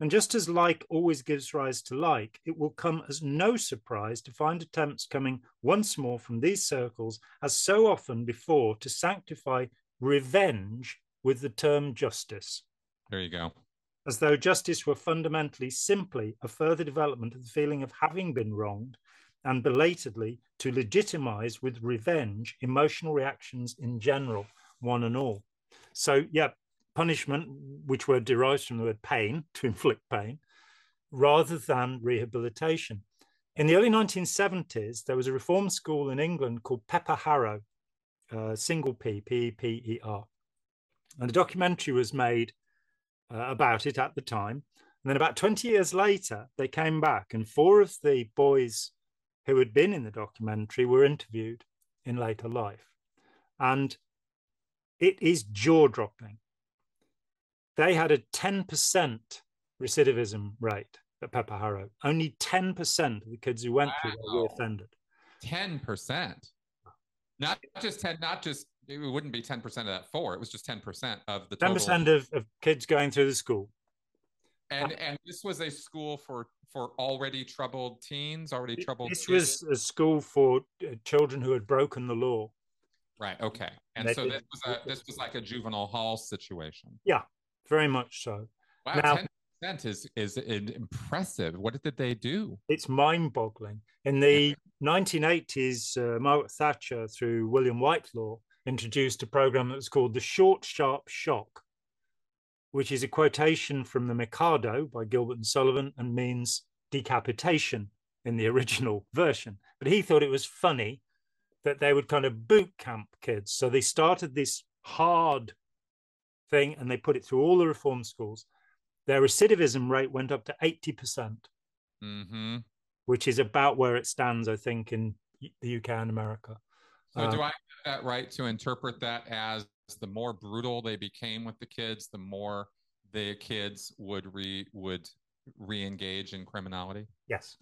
A: And just as like always gives rise to like, it will come as no surprise to find attempts coming once more from these circles, as so often before, to sanctify revenge with the term justice.
B: There you go
A: as though justice were fundamentally simply a further development of the feeling of having been wronged and belatedly to legitimize with revenge emotional reactions in general, one and all. So, yeah, punishment, which were derived from the word pain, to inflict pain, rather than rehabilitation. In the early 1970s, there was a reform school in England called Peper Harow, uh, single P, P E P E R. And a documentary was made uh, about it at the time. And then about 20 years later, they came back, and four of the boys who had been in the documentary were interviewed in later life. And it is jaw dropping. They had a 10% recidivism rate at Peper Harow. Only 10% of the kids who went wow. through were reoffended.
B: 10%. Not just 10, not just it wouldn't be 10% of that four. It was just 10% of the
A: 10% of, of kids going through the school.
B: And and this was a school for for already troubled teens, already troubled.
A: This kids. was a school for uh, children who had broken the law.
B: Right. Okay. And so this was a this was like a juvenile hall situation.
A: Yeah, very much so.
B: Wow. Now, 10% is is impressive. What did they do?
A: It's mind-boggling. In the 1980s, uh, Margaret Thatcher, through William Whitelaw, introduced a program that was called the Short Sharp Shock, which is a quotation from the Mikado by Gilbert and Sullivan and means decapitation in the original version. But he thought it was funny that they would kind of boot camp kids. So they started this hard thing and they put it through all the reform schools. Their recidivism rate went up to 80%, percent mm-hmm. which is about where it stands, I think, in the UK and America.
B: So, uh, do I that right to interpret that as the more brutal they became with the kids, the more the kids would re would re-engage in criminality?
A: Yes.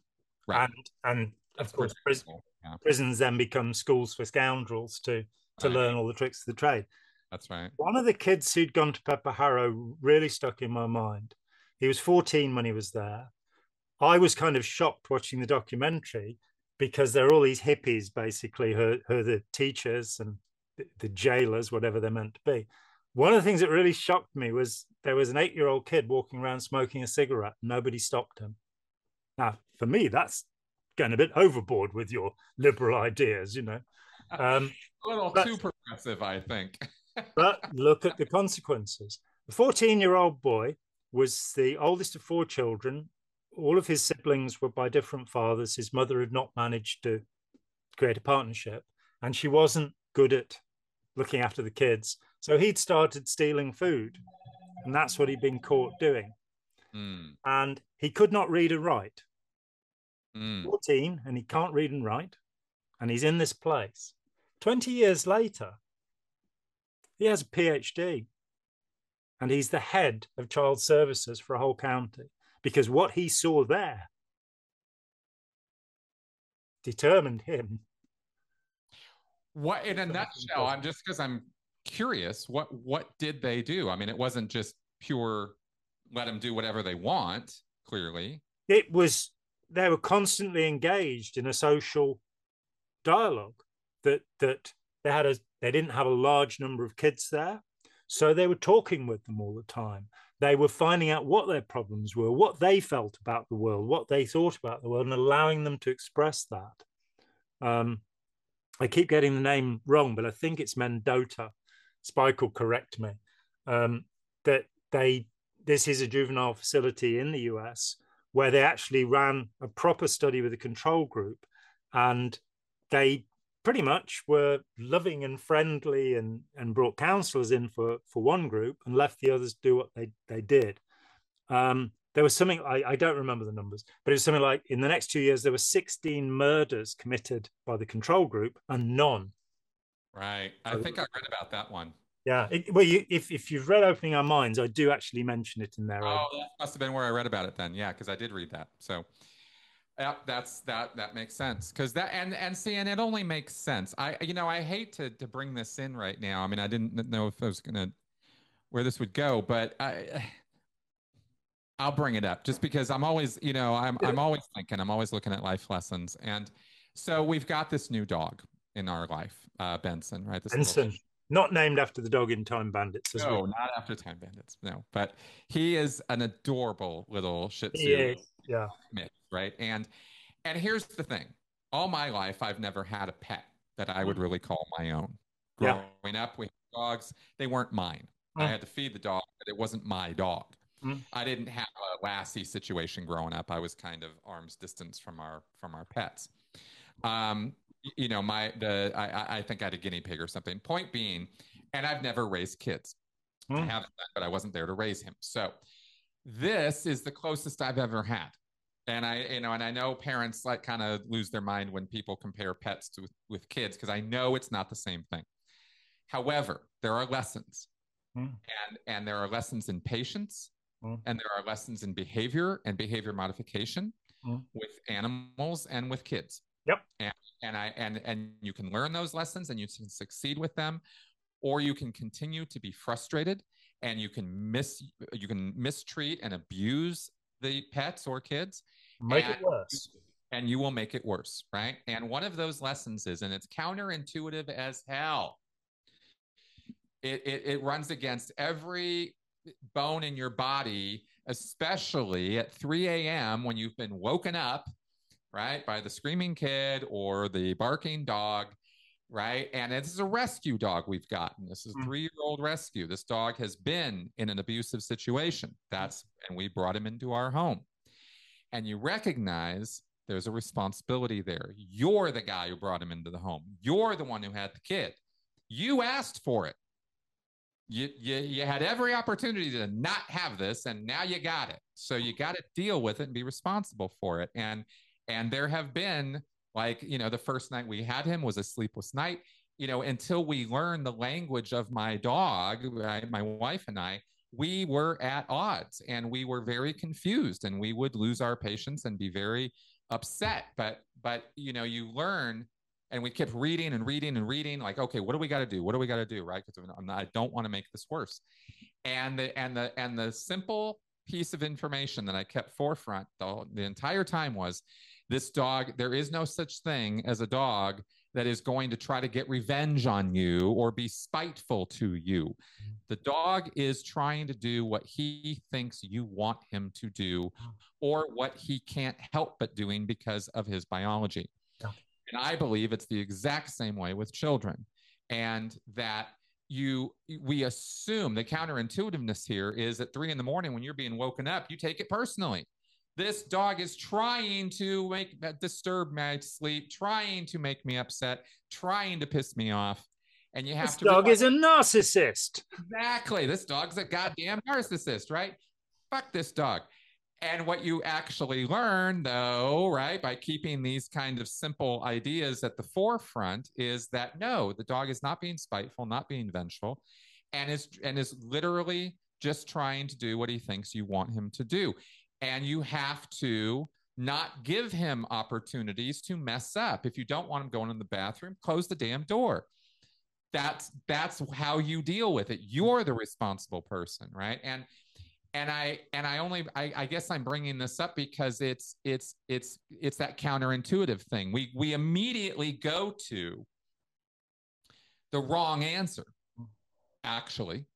A: Right. And and of course prison, yeah. prisons then become schools for scoundrels to to right. learn all the tricks of the trade.
B: That's right.
A: One of the kids who'd gone to Peper Harow really stuck in my mind. He was 14 when he was there. I was kind of shocked watching the documentary because there are all these hippies basically who, who are the teachers and the, the jailers, whatever they're meant to be. one of the things that really shocked me was there was an eight year old kid walking around smoking a cigarette. Nobody stopped him. Now, for me, that's going a bit overboard with your liberal ideas, you know. Um,
B: a little but, too progressive, I think.
A: but look at the consequences. The 14 year old boy was the oldest of four children. All of his siblings were by different fathers. His mother had not managed to create a partnership, and she wasn't good at looking after the kids. So he'd started stealing food, and that's what he'd been caught doing. Mm. And he could not read or write. Mm. 14, and he can't read and write, and he's in this place. 20 years later, he has a PhD and he's the head of child services for a whole county because what he saw there determined him.
B: What in a nutshell, I'm just because I'm curious, what what did they do? I mean, it wasn't just pure let them do whatever they want, clearly.
A: It was they were constantly engaged in a social dialogue that that they had a they didn't have a large number of kids there. So they were talking with them all the time. They were finding out what their problems were, what they felt about the world, what they thought about the world, and allowing them to express that. Um, I keep getting the name wrong, but I think it's Mendota. Spike will correct me. Um, that they this is a juvenile facility in the US where they actually ran a proper study with a control group, and they pretty much were loving and friendly and and brought counselors in for for one group and left the others do what they they did. Um, there was something I, I don't remember the numbers but it was something like in the next two years there were 16 murders committed by the control group and none.
B: Right. I think i read about that one.
A: Yeah. It, well you, if, if you've read opening our minds i do actually mention it in there.
B: Oh that must have been where i read about it then. Yeah because i did read that. So yeah, that's that that makes sense because that and and see and it only makes sense. I you know I hate to to bring this in right now. I mean I didn't know if I was gonna where this would go, but I I'll bring it up just because I'm always you know I'm I'm always thinking I'm always looking at life lessons and so we've got this new dog in our life, uh, Benson, right? This
A: Benson. Little, not named after the dog in Time Bandits.
B: no,
A: well.
B: not after Time Bandits. No, but he is an adorable little Shih Tzu.
A: Yeah.
B: Right? And and here's the thing: all my life, I've never had a pet that I would mm. really call my own. Growing yeah. up, we had dogs. They weren't mine. Mm. I had to feed the dog, but it wasn't my dog. Mm. I didn't have a Lassie situation growing up. I was kind of arm's distance from our from our pets. Um, you know, my the I, I think I had a guinea pig or something. Point being, and I've never raised kids. Mm. I haven't, but I wasn't there to raise him. So this is the closest I've ever had. And I, you know, and I know parents like kind of lose their mind when people compare pets to with kids because I know it's not the same thing. However, there are lessons, mm. and and there are lessons in patience, mm. and there are lessons in behavior and behavior modification mm. with animals and with kids.
A: Yep.
B: And and I and and you can learn those lessons and you can succeed with them, or you can continue to be frustrated and you can miss you can mistreat and abuse the pets or kids.
A: Make and, it worse.
B: And you will make it worse, right? And one of those lessons is, and it's counterintuitive as hell. It, it, it runs against every bone in your body, especially at 3 a.m. when you've been woken up right, by the screaming kid or the barking dog, right? And this is a rescue dog we've gotten. This is a hmm. three year old rescue. This dog has been in an abusive situation. That's, and we brought him into our home. And you recognize there's a responsibility there. You're the guy who brought him into the home, you're the one who had the kid. You asked for it. You, you, you had every opportunity to not have this, and now you got it. So you got to deal with it and be responsible for it. And and there have been like, you know, the first night we had him was a sleepless night, you know, until we learned the language of my dog, my wife and I, we were at odds and we were very confused and we would lose our patience and be very upset. But, but, you know, you learn and we kept reading and reading and reading like okay what do we got to do? What do we got to do? Right? Because i don't want to make this worse. And the and the and the simple piece of information that i kept forefront the, the entire time was this dog, there is no such thing as a dog that is going to try to get revenge on you or be spiteful to you. Mm-hmm. The dog is trying to do what he thinks you want him to do mm-hmm. or what he can't help but doing because of his biology. And I believe it's the exact same way with children. And that you we assume the counterintuitiveness here is at three in the morning when you're being woken up, you take it personally this dog is trying to make disturb my sleep, trying to make me upset, trying to piss me off. And you have
A: this
B: to.
A: Dog realize, is a narcissist.
B: Exactly. This dog's a goddamn narcissist, right? Fuck this dog. And what you actually learn, though, right, by keeping these kind of simple ideas at the forefront, is that no, the dog is not being spiteful, not being vengeful, and is and is literally just trying to do what he thinks you want him to do and you have to not give him opportunities to mess up. If you don't want him going in the bathroom, close the damn door. That's that's how you deal with it. You're the responsible person, right? And and I and I only I, I guess I'm bringing this up because it's it's it's it's that counterintuitive thing. We we immediately go to the wrong answer, actually,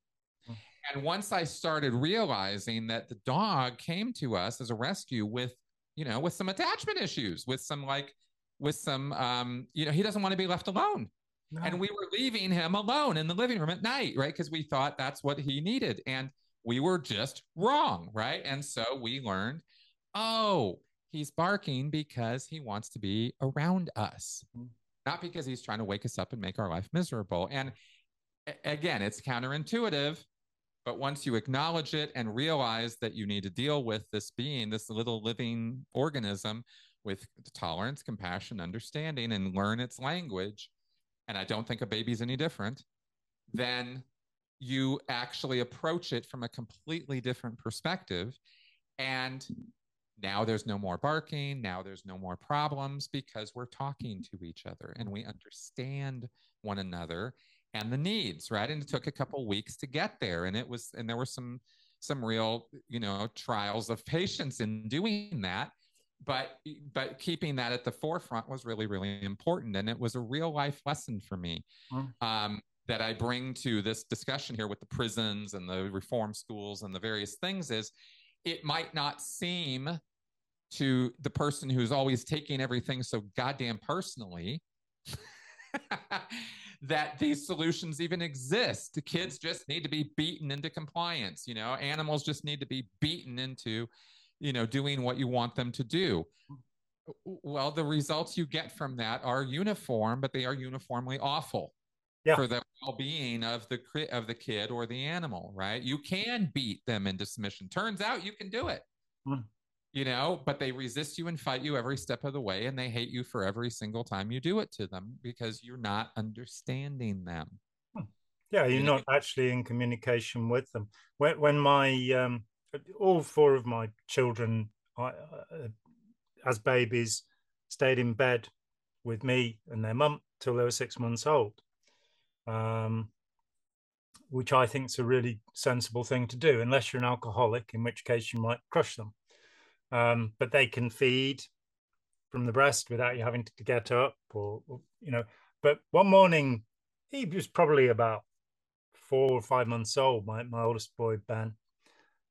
B: and once I started realizing that the dog came to us as a rescue with, you know, with some attachment issues, with some like, with some, um, you know, he doesn't want to be left alone. No. And we were leaving him alone in the living room at night, right? Because we thought that's what he needed. And we were just wrong, right? And so we learned, oh, he's barking because he wants to be around us, mm-hmm. not because he's trying to wake us up and make our life miserable. And again, it's counterintuitive but once you acknowledge it and realize that you need to deal with this being, this little living organism with tolerance, compassion, understanding, and learn its language, and I don't think a baby's any different, then you actually approach it from a completely different perspective. And now there's no more barking. Now there's no more problems because we're talking to each other and we understand one another and the needs, right? And it took a couple weeks to get there. And it was, and there were some, some real, you know, trials of patience in doing that. But, but keeping that at the forefront was really, really important. And it was a real life lesson for me. Mm. Um, that I bring to this discussion here with the prisons and the reform schools and the various things is it might not seem to the person who's always taking everything so goddamn personally that these solutions even exist. The kids just need to be beaten into compliance. You know, animals just need to be beaten into, you know, doing what you want them to do. Well, the results you get from that are uniform, but they are uniformly awful yeah. for the well-being of the of the kid or the animal. Right? You can beat them into submission. Turns out you can do it. Mm you know, but they resist you and fight you every step of the way, and they hate you for every single time you do it to them because you're not understanding them.
A: Hmm. Yeah, you're not actually in communication with them. When, when my um, all four of my children, uh, as babies, stayed in bed with me and their mum till they were six months old, um, which I think is a really sensible thing to do, unless you're an alcoholic, in which case you might crush them um, but they can feed from the breast without you having to get up or, or, you know. But one morning he was probably about four or five months old my, my oldest boy ben.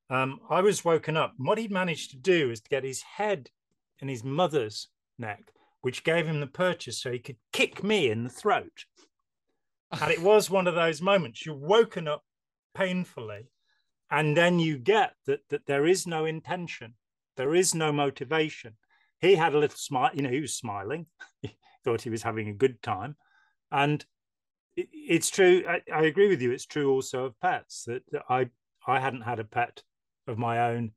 A: Um, i was woken up. And what he'd managed to do is to get his head in his mother's neck which gave him the purchase so he could kick me in the throat. And it was one of those moments. You're woken up painfully and then you get that that there is no intention there is no motivation. He had a little smile, you know, he was smiling. he thought he was having a good time. And it's true. I, I, agree with you. It's true also of pets that, that I, I hadn't had a pet of my own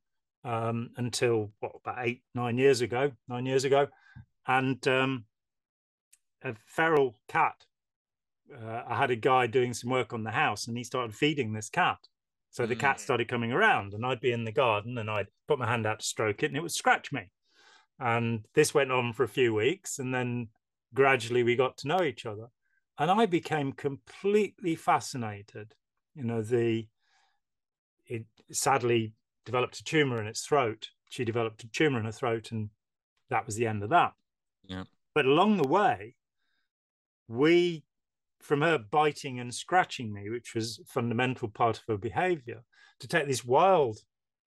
A: um, until what, about eight, nine years ago, nine years ago. And um, a feral cat. Uh, I had a guy doing some work on the house and he started feeding this cat. So the cat mm. started coming around, and I'd be in the garden and I'd put my hand out to stroke it, and it would scratch me. And this went on for a few weeks, and then gradually we got to know each other. And I became completely fascinated. You know, the it sadly developed a tumor in its throat. She developed a tumor in her throat, and that was the end of that.
B: Yeah.
A: But along the way, we, from her biting and scratching me, which was a fundamental part of her behavior, to take this wild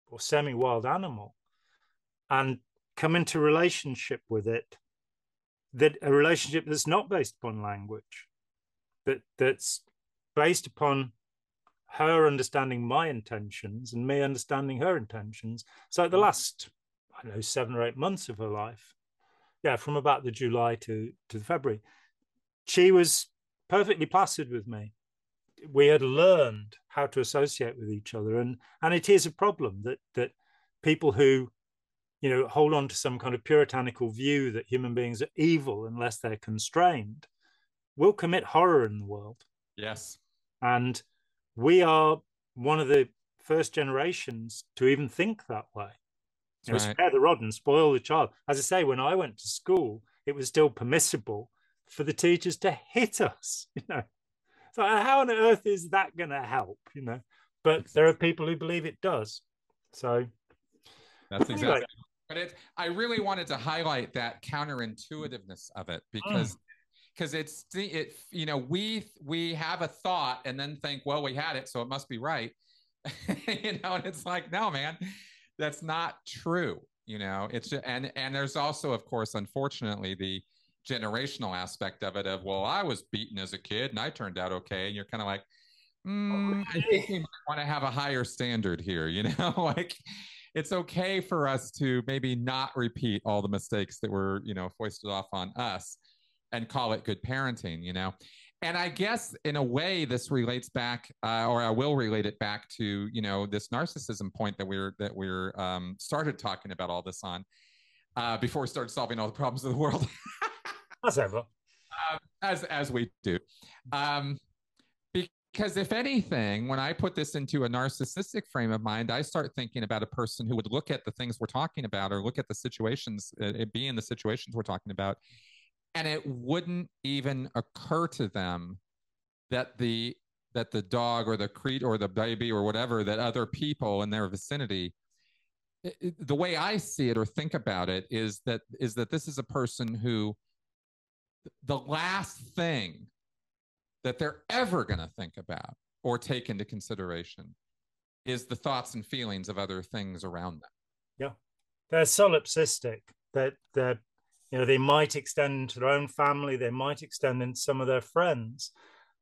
A: or semi wild animal and come into relationship with it that a relationship that's not based upon language that that's based upon her understanding my intentions and me understanding her intentions. So the mm. last i don't know seven or eight months of her life yeah from about the july to to february she was perfectly placid with me. We had learned how to associate with each other and and it is a problem that that people who you know hold on to some kind of puritanical view that human beings are evil unless they're constrained will commit horror in the world.
B: Yes.
A: And we are one of the first generations to even think that way. You know, right. spare the rod and spoil the child. As i say when i went to school it was still permissible for the teachers to hit us you know? So how on earth is that going to help you know? But there are people who believe it does so.
B: That's exactly anyway. but it i really wanted to highlight that counterintuitiveness of it because mm. because it's it you know we we have a thought and then think well we had it so it must be right. You know and it's like no man that's not true you know? It's and and there's also of course unfortunately the generational aspect of it of well i was beaten as a kid and i turned out okay. And you're kind of like mm, i think we might want to have a higher standard here you know? Like it's okay for us to maybe not repeat all the mistakes that were you know foisted off on us and call it good parenting you know? And i guess in a way this relates back uh, or i will relate it back to you know this narcissism point that we're that we're um, started talking about all this on uh, before we started solving all the problems of the world
A: As ever.
B: Uh, as as we do. Um, because if anything, when I put this into a narcissistic frame of mind, I start thinking about a person who would look at the things we're talking about or look at the situations, uh, it be in the situations we're talking about, and it wouldn't even occur to them that the that the dog or the crete or the baby or whatever that other people in their vicinity it, it, the way i see it or think about it is that is that this is a person who the last thing that they're ever going to think about or take into consideration is the thoughts and feelings of other things around them.
A: Yeah. They're solipsistic. That that you know they might extend into their own family, they might extend into some of their friends.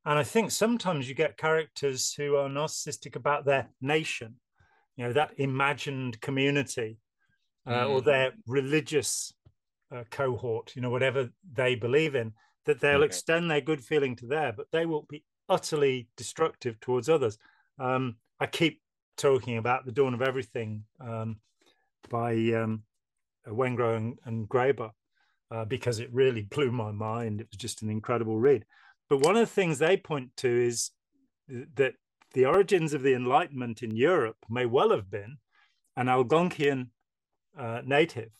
A: And I think sometimes you get characters who are narcissistic about their nation, you know, that imagined community, uh, mm. or their religious uh, cohort, you know, whatever they believe in, that they'll okay. extend their good feeling to there, but they will be utterly destructive towards others. Um, I keep talking about the dawn of everything um, by um, Wengrow and, and Graeber uh, because it really blew my mind. It was just an incredible read. But one of the things they point to is that the origins of the Enlightenment in Europe may well have been an Algonquian uh, native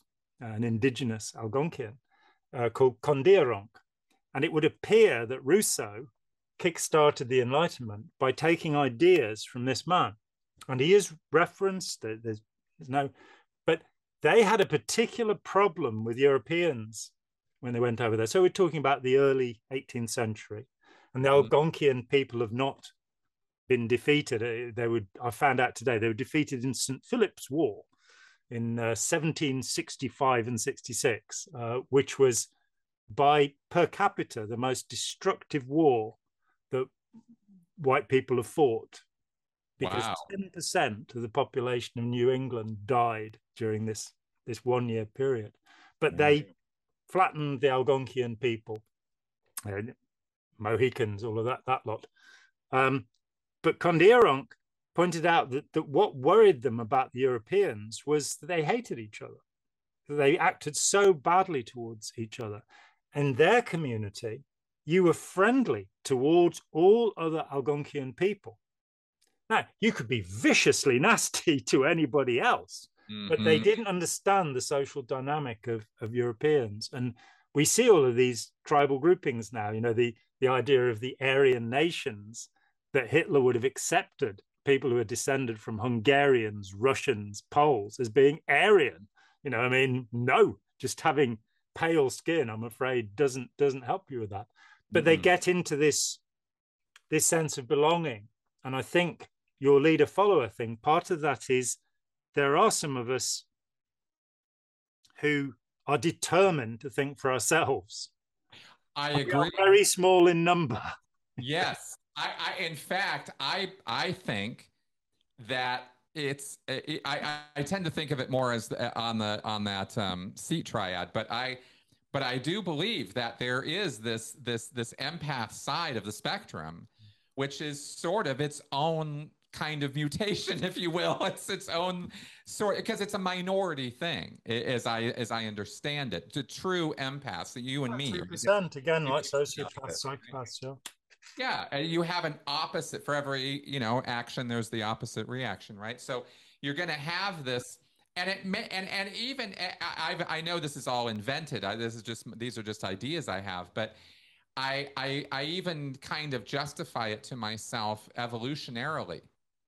A: an indigenous Algonquian uh, called Kondiaronk. And it would appear that Rousseau kickstarted the Enlightenment by taking ideas from this man. And he is referenced, there's, there's no, but they had a particular problem with Europeans when they went over there. So we're talking about the early 18th century. And the mm-hmm. Algonquian people have not been defeated. Uh, they would, I found out today, they were defeated in St. Philip's War in uh, 1765 and 66, uh, which was by per capita the most destructive war that white people have fought because wow. 10% of the population of New England died during this this one year period. But yeah. they flattened the Algonquian people, uh, Mohicans, all of that that lot. Um, but Kondiaronk pointed out that, that what worried them about the Europeans was that they hated each other. They acted so badly towards each other. In their community, you were friendly towards all other Algonquian people. Now, you could be viciously nasty to anybody else, mm-hmm. but they mm-hmm. didn't understand the social dynamic of, of Europeans. And we see all of these tribal groupings now, you know, the, the idea of the Aryan nations that Hitler would have accepted people who are descended from Hungarians, Russians, Poles as being Aryan. You know, I mean, no, just having pale skin, I'm afraid, doesn't doesn't help you with that. but they mm-hmm. get into this this sense of belonging. And i think your leader follower thing part of that is there are some of us who are determined to think for ourselves.
B: I agree.
A: very small in number.
B: Yes I, I in fact i i think that it's it, I, I tend to think of it more as the, on the on that um, seat triad but i but i do believe that there is this this this empath side of the spectrum which is sort of its own kind of mutation if you will. It's its own sort because it's a minority thing as i as i understand it. The true empaths that you and me
A: percent again like sociopaths psychopaths yeah
B: yeah, you have an opposite for every you know action. There's the opposite reaction, right? So you're going to have this, and it may, and and even eh, I I know this is all invented. I, this is just these are just ideas I have, but I I I even kind of justify it to myself evolutionarily.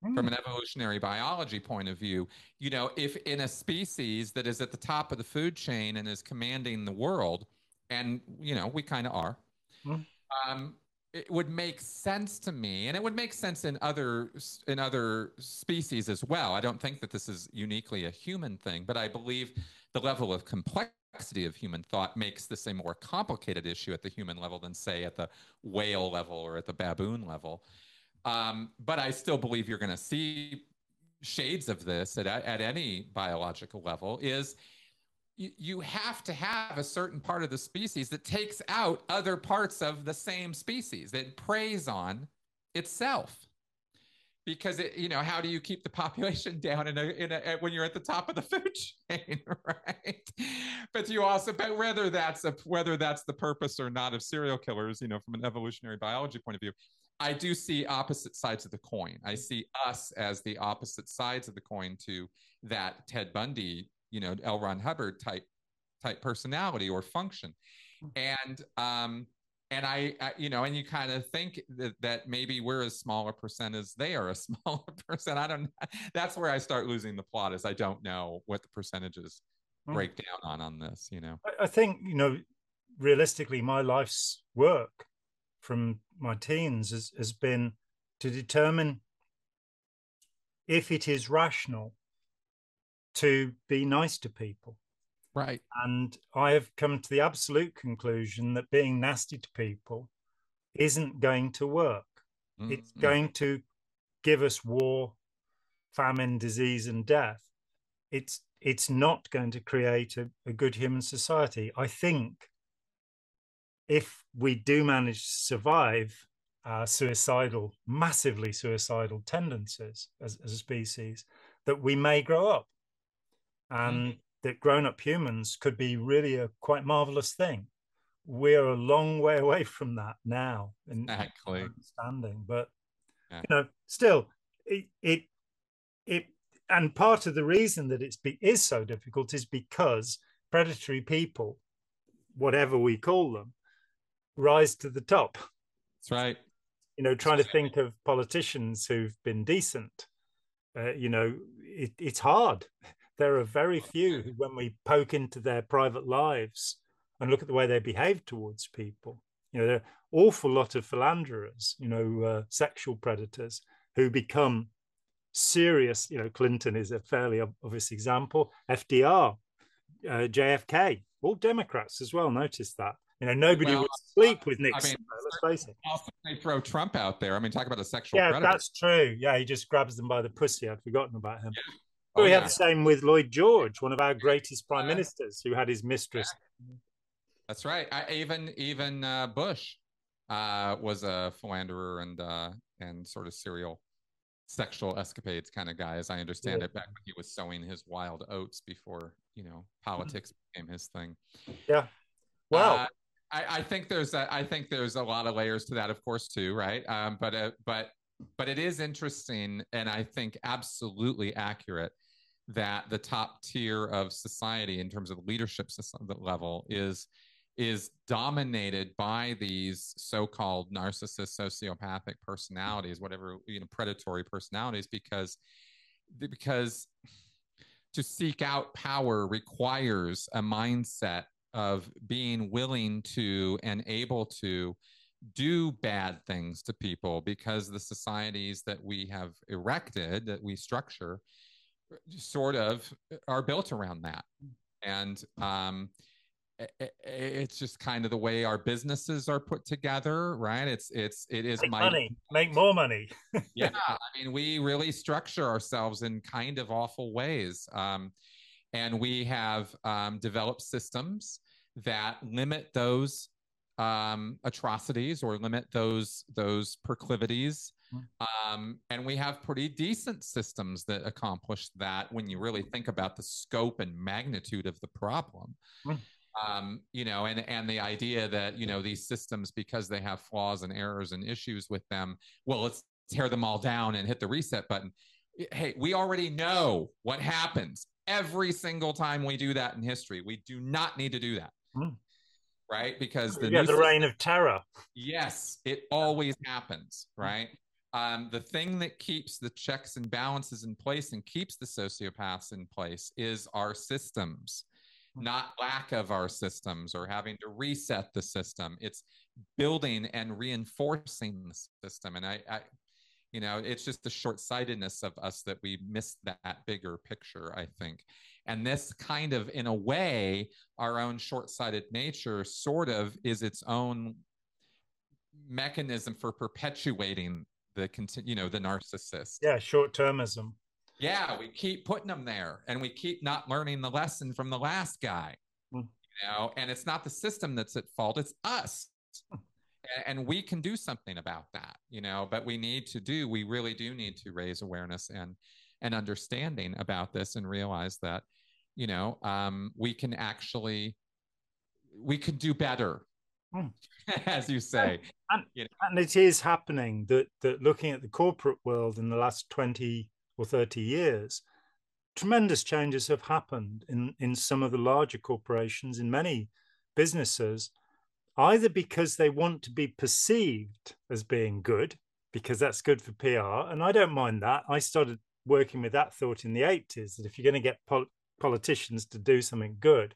B: Mm. From an evolutionary biology point of view, you know, if in a species that is at the top of the food chain and is commanding the world, and you know, we kind of are, mm. um, it would make sense to me and it would make sense in other in other species as well. I don't think that this is uniquely a human thing but i believe the level of complexity of human thought makes this a more complicated issue at the human level than say at the whale level or at the baboon level. Um, but i still believe you're going to see shades of this at, at any biological level is you, have to have a certain part of the species that takes out other parts of the same species that preys on itself. Because it, you know how do you keep the population down in a, in a when you're at the top of the food chain right? But you also but whether that's a whether that's the purpose or not of serial killers you know from an evolutionary biology point of view i do see opposite sides of the coin. I see us as the opposite sides of the coin to that ted bundy you know L. Ron Hubbard type type personality or function, hmm. and um, and I, I, you know, and you kind of think that, that maybe we're as small a percent as they are a smaller percent. I don't. That's where I start losing the plot. Is I don't know what the percentages mm. break down on on this. You know,
A: I, I think you know, realistically, my life's work from my teens has, has been to determine if it is rational to be nice to people.
B: Right.
A: And I have come to the absolute conclusion that being nasty to people isn't going to work. Mm-hmm. It's going to give us war, famine, disease, and death. It's it's not going to create a, a good human society. I think if we do manage to survive our suicidal, massively suicidal tendencies as, as a species, that we may grow up and mm. that grown-up humans could be really a quite marvelous thing we're a long way away from that now in
B: exactly.
A: understanding but yeah. you know still it, it it and part of the reason that it's be, is so difficult is because predatory people whatever we call them rise to the top
B: that's right
A: you know trying to think of politicians who've been decent uh, you know it, it's hard there are very few who, when we poke into their private lives and look at the way they behave towards people, you know, there are awful lot of philanderers, you know, uh, sexual predators who become serious. You know, Clinton is a fairly obvious example. FDR, uh, JFK, all Democrats as well. Notice that. You know, nobody well, would sleep with Nixon. I mean, let's face it.
B: Also, they throw Trump out there. I mean, talk about a sexual.
A: Yeah,
B: predator.
A: that's true. Yeah, he just grabs them by the pussy. I'd forgotten about him. Yeah. Oh, we have the same with Lloyd George, one of our greatest prime ministers, who had his mistress.
B: That's right. I, even even uh, Bush uh, was a philanderer and uh, and sort of serial sexual escapades kind of guy, as I understand yeah. it, back when he was sowing his wild oats before you know politics mm-hmm. became his thing.
A: Yeah. Wow.
B: Uh, I, I, think there's a, I think there's a lot of layers to that, of course, too, right? Um, but uh, but but it is interesting and I think absolutely accurate that the top tier of society in terms of leadership level is is dominated by these so-called narcissist sociopathic personalities whatever you know predatory personalities because because to seek out power requires a mindset of being willing to and able to do bad things to people because the societies that we have erected, that we structure, sort of are built around that. And um, it's just kind of the way our businesses are put together, right? It's it's it is
A: make
B: my
A: money, make more money.
B: yeah, I mean, we really structure ourselves in kind of awful ways, um, and we have um, developed systems that limit those um, atrocities or limit those those proclivities. Hmm. Um, and we have pretty decent systems that accomplish that when you really think about the scope and magnitude of the problem. Mm. Um, you know, and and the idea that you know these systems because they have flaws and errors and issues with them, well, let's tear them all down and hit the reset button. Hey, we already know what happens every single time we do that in history. We do not need to do that. Mm right? Because
A: the yeah, the system, reign of terror.
B: Yes, it always happens, right? Um, the thing that keeps the checks and balances in place and keeps the sociopaths in place is our systems, hmm. not lack of our systems or having to reset the system. It's building and reinforcing the system. And I, I you know, it's just the short sightedness of us that we miss that bigger picture, I think. And this kind of, in a way, our own short sighted nature sort of is its own mechanism for perpetuating the you know the narcissist.
A: Yeah short termism
B: yeah we keep putting them there and we keep not learning the lesson from the last guy. Mm. you know and it's not the system that's at fault it's us. And we can do something about that you know but we need to do we really do need to raise awareness and and understanding about this and realize that you know um, we can actually we could do better mm. as you say
A: and, you know? and it is happening that that looking at the corporate world in the last 20 or 30 years tremendous changes have happened in in some of the larger corporations in many businesses either because they want to be perceived as being good, because that's good for PR. And I don't mind that. I started working with that thought in the 80s that if you're going to get pol- politicians to do something good,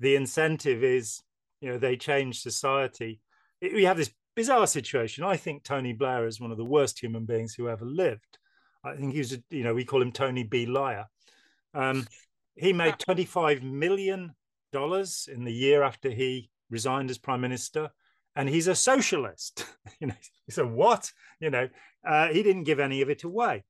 A: the incentive is, you know, they change society. It, we have this bizarre situation. I think Tony Blair is one of the worst human beings who ever lived. I think he was, a, you know, we call him Tony B. Liar. Um, he made $25 million in the year after he resigned as prime minister, and he's a socialist. you know, so what? You know, uh, he didn't give any of it away,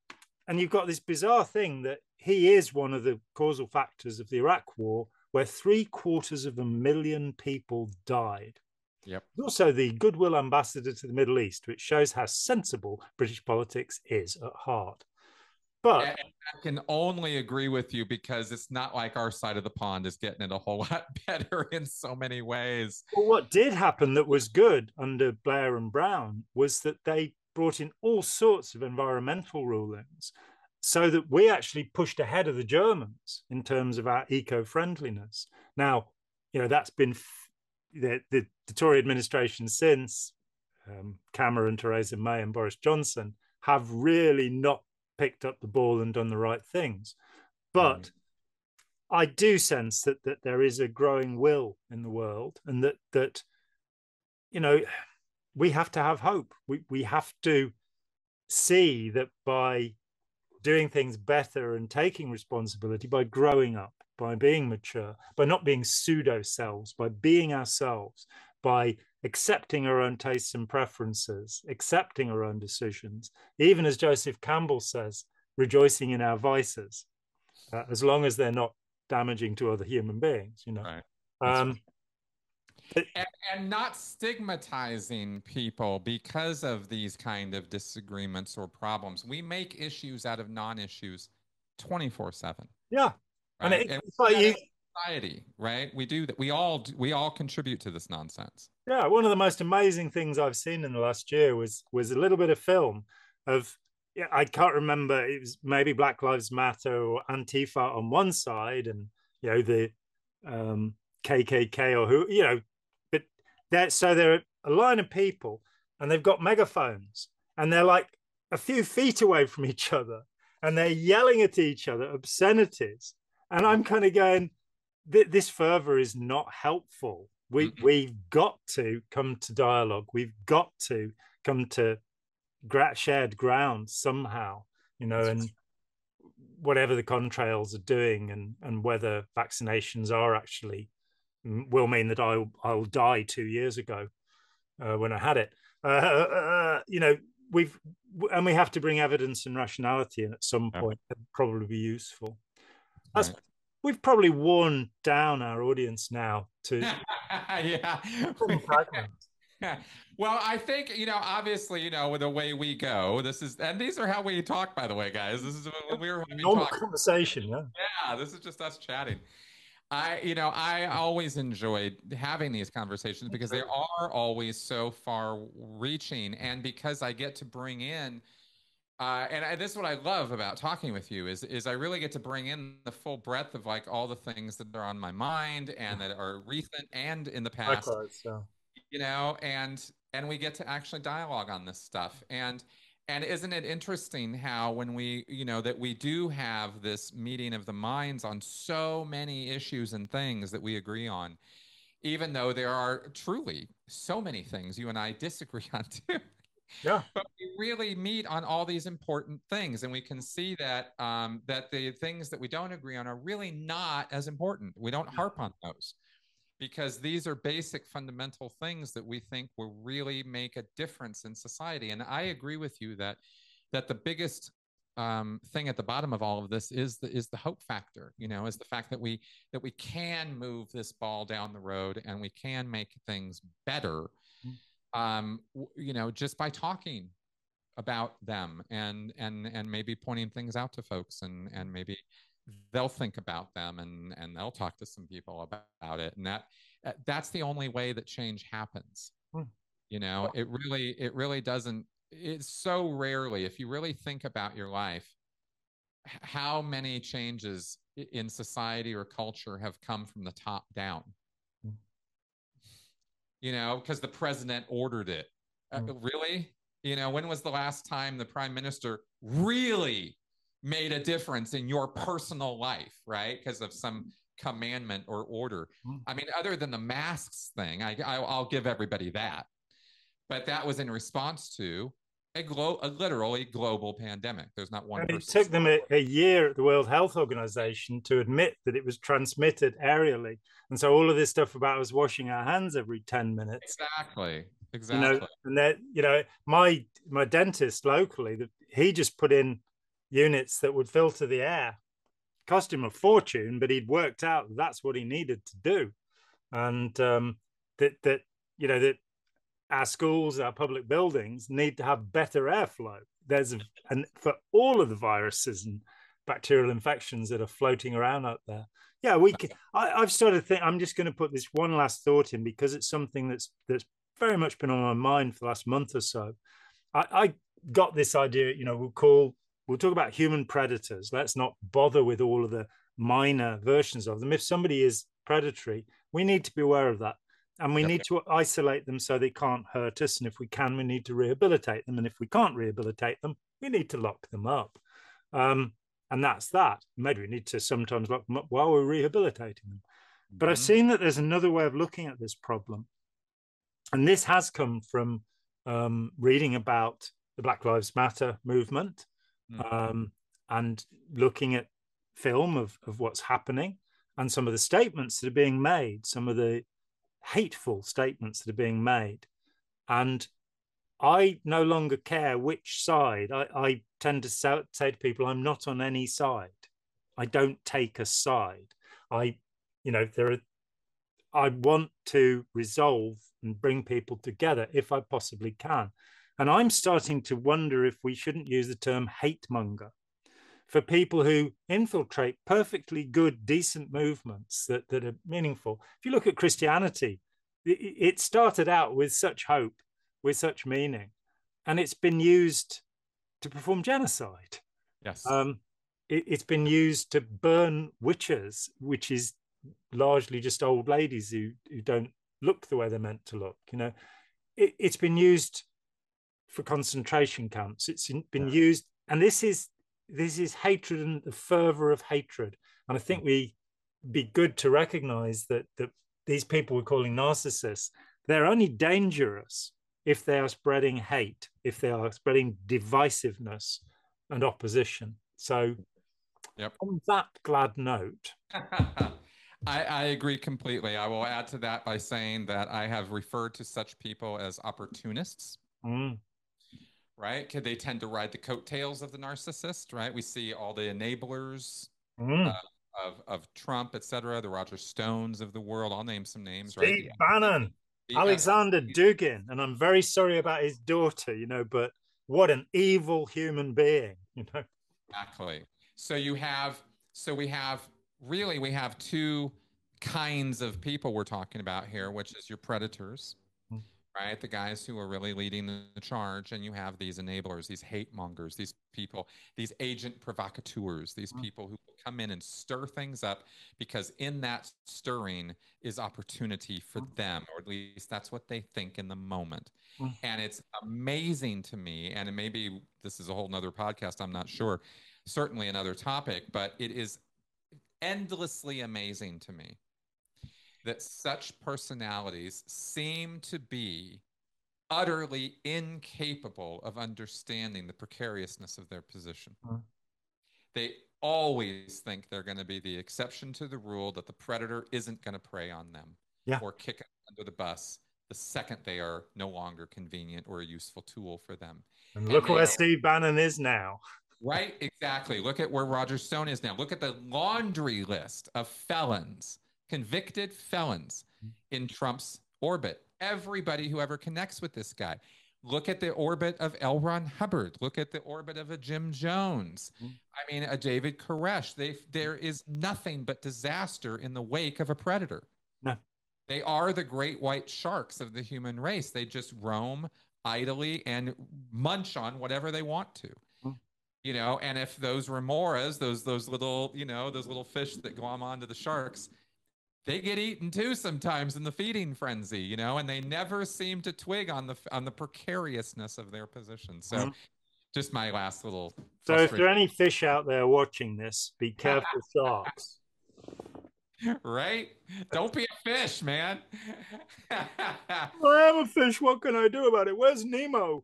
A: and you've got this bizarre thing that he is one of the causal factors of the Iraq War, where three quarters of a million people died.
B: Yep.
A: Also the goodwill ambassador to the Middle East, which shows how sensible British politics is at heart. But
B: and I can only agree with you because it's not like our side of the pond is getting it a whole lot better in so many ways.
A: Well, what did happen that was good under Blair and Brown was that they brought in all sorts of environmental rulings so that we actually pushed ahead of the Germans in terms of our eco friendliness. Now, you know, that's been the, the, the Tory administration since um, Cameron, Theresa May, and Boris Johnson have really not picked up the ball and done the right things. But mm. I do sense that that there is a growing will in the world, and that that you know we have to have hope. We we have to see that by doing things better and taking responsibility, by growing up, by being mature, by not being pseudo selves, by being ourselves, by accepting our own tastes and preferences, accepting our own decisions, even as Joseph Campbell says, rejoicing in our vices, uh, as long as they're not damaging to other human beings, you know.
B: Right. Um, and, and, not stigmatizing people because of these kind of disagreements or problems. We make issues out of non-issues 24 7.
A: Yeah. Right?
B: And, it, and it's like you, society, right? We do that. We all we all contribute to this nonsense.
A: Yeah, one of the most amazing things I've seen in the last year was was a little bit of film of yeah, I can't remember. It was maybe Black Lives Matter or Antifa on one side, and you know the um, KKK or who you know, that so they're a line of people, and they've got megaphones, and they're like a few feet away from each other, and they're yelling at each other obscenities, and I'm kind of going, this fervor is not helpful We mm-hmm. we've got to come to dialogue. We've got to come to shared ground somehow, you know, and whatever the contrails are doing, and and whether vaccinations are actually will mean that I'll I'll die two years ago uh, when I had it. Uh, uh, you know, we've and we have to bring evidence and rationality in at some point. Yeah. probably be useful. That's right. we've probably worn down our audience now to
B: yeah. well, I think you know, obviously, you know, with the way we go, this is, and these are how we talk, by the way, guys. This is when we were
A: normal talk. conversation. Yeah,
B: yeah. This is just us chatting. I, you know, I always enjoyed having these conversations because they are always so far reaching, and because I get to bring in, uh, and I, this is what I love about talking with you is is I really get to bring in the full breadth of like all the things that are on my mind and that are recent and in the past. Likewise, so. You know, and and we get to actually dialogue on this stuff and and isn't it interesting how when we you know that we do have this meeting of the minds on so many issues and things that we agree on even though there are truly so many things you and i disagree on too?
A: Yeah.
B: But we really meet on all these important things and we can see that um, that the things that we don't agree on are really not as important. We don't harp on those because these are basic fundamental things that we think will really make a difference in society. And I agree with you that that the biggest um, thing at the bottom of all of this is the is the hope factor. You know, is the fact that we that we can move this ball down the road and we can make things better. Mm. Um, you know, just by talking about them and and and maybe pointing things out to folks and and maybe they'll think about them and and they'll talk to some people about it and that uh, that's the only way that change happens hmm. you know it really it really doesn't it's so rarely if you really think about your life how many changes in society or culture have come from the top down hmm. you know because the president ordered it uh, hmm. really you know when was the last time the prime minister really made a difference in your personal life, right? Because of some commandment or order. Hmm. I mean, other than the masks thing, I, I will give everybody that, but that was in response to a, glo- a literally global pandemic. There's not one.
A: And it took them a, a, year at the World Health Organization to admit that it was transmitted aerially, and so all of this stuff about us washing our hands every ten minutes.
B: Exactly. Exactly.
A: You know, and that you know, my my dentist locally, that he just put in units that would filter the air. Cost him a fortune, but he'd worked out that's what he needed to do, and um, that that you know that our schools, our public buildings need to have better airflow. There's and for all of the viruses and bacterial infections that are floating around out there. Yeah, we. Can, I, have started think. I'm just going to put this one last thought in because it's something that's that's very much been on my mind for the last month or so. I, I got this idea. You know, we'll call we'll talk about human predators. Let's not bother with all of the minor versions of them. If somebody is predatory, we need to be aware of that. And we okay. need to isolate them so they can't hurt us. And if we can, we need to rehabilitate them. And if we can't rehabilitate them, we need to lock them up. Um, and that's that. Maybe we need to sometimes lock them up while we're rehabilitating them. But I've mm-hmm. seen that there's another way of looking at this problem. And this has come from um, reading about the Black Lives Matter movement mm. um, and looking at film of, of what's happening and some of the statements that are being made, some of the hateful statements that are being made. And I no longer care which side. I, I tend to say, to people, I'm not on any side. I don't take a side. I, you know, there are, I want to resolve and bring people together if I possibly can. And I'm starting to wonder if we shouldn't use the term hate monger for people who infiltrate perfectly good, decent movements that, that are meaningful. If you look at Christianity, it started out with such hope, with such meaning, and it's been used to perform genocide.
B: Yes.
A: Um, it, has been used to burn witches, which is largely just old ladies who, who don't look the way they're meant to look. You know, it, has been used for concentration camps. It's been yeah. used, and this is this is hatred and the fervor of hatred. And I think we be good to recognize that that these people we're calling narcissists, they're only dangerous if they are spreading hate, if they are spreading divisiveness and opposition. So,
B: yep.
A: on that glad note,
B: I, I, agree completely. I will add to that by saying that I have referred to such people as opportunists.
A: Mm.
B: Right? They tend to ride the coattails of the narcissist, right? We see all the enablers
A: mm. uh,
B: of, of Trump, et cetera, the Roger Stones of the world. I'll name some names,
A: Steve
B: right?
A: Bannon, Steve Alexander Bannon. Dugin. And I'm very sorry about his daughter, you know, but what an evil human being, you know?
B: Exactly. So you have, so we have really we have two kinds of people we're talking about here, which is your predators. Right? The guys who are really leading the charge, and you have these enablers, these hate mongers, these people, these agent provocateurs, these mm. people who come in and stir things up because in that stirring is opportunity for mm. them, or at least that's what they think in the moment. Mm. And it's amazing to me, and maybe this is a whole nother podcast, I'm not sure, certainly another topic, but it is endlessly amazing to me that such personalities seem to be utterly incapable of understanding the precariousness of their position. Mm. They always think they're going to be the exception to the rule that the predator isn't going to prey on them
A: yeah.
B: or kick them under the bus the second they are no longer convenient or a useful tool for them.
A: And, and look where are, Steve Bannon is now.
B: Right, exactly. Look at where Roger Stone is now. Look at the laundry list of felons, convicted felons in Trump's orbit. Everybody who ever connects with this guy. Look at the orbit of L. Ron Hubbard. Look at the orbit of a Jim Jones. Mm. I mean, a David Koresh. They, there is nothing but disaster in the wake of a predator.
A: No.
B: They are the great white sharks of the human race. They just roam idly and munch on whatever they want to you know and if those remoras those those little you know those little fish that glom onto the sharks they get eaten too sometimes in the feeding frenzy you know and they never seem to twig on the on the precariousness of their position. So mm-hmm. just my last little
A: so if there are any fish out there watching this be careful sharks.
B: Right? Don't be a fish man.
A: I am a fish what can i do about it? Where's nemo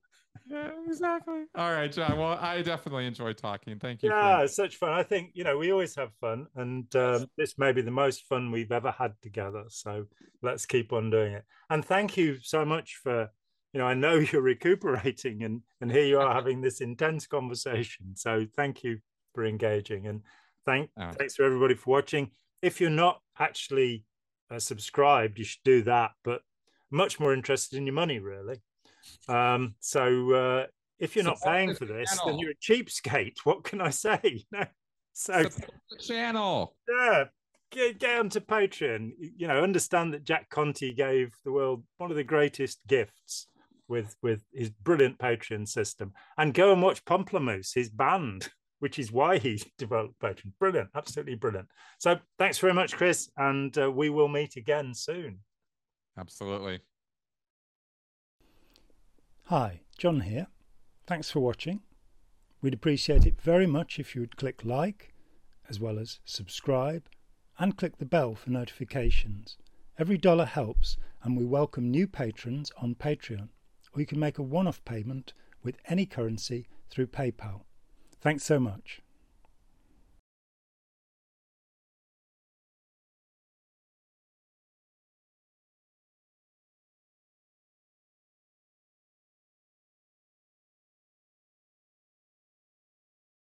B: yeah, exactly. All right, John. Well, I definitely enjoyed talking. Thank you.
A: Yeah, for... it's such fun. I think you know we always have fun, and um, this may be the most fun we've ever had together. So let's keep on doing it. And thank you so much for you know I know you're recuperating, and and here you are having this intense conversation. So thank you for engaging, and thank thanks for everybody for watching. If you're not actually uh, subscribed, you should do that. But much more interested in your money, really. Um, so uh, if you're not paying for this, channel. then you're a cheapskate. What can I say? No. So
B: Support the channel.
A: Yeah. Get, get onto Patreon. You know, understand that Jack Conte gave the world one of the greatest gifts with with his brilliant Patreon system. And go and watch Pomplamoose, his band, which is why he developed Patreon. Brilliant, absolutely brilliant. So thanks very much, Chris, and uh, we will meet again soon.
B: Absolutely.
A: Hi, John here. Thanks for watching. We'd appreciate it very much if you would click like, as well as subscribe, and click the bell for notifications. Every dollar helps, and we welcome new patrons on Patreon, or you can make a one off payment with any currency through PayPal. Thanks so much.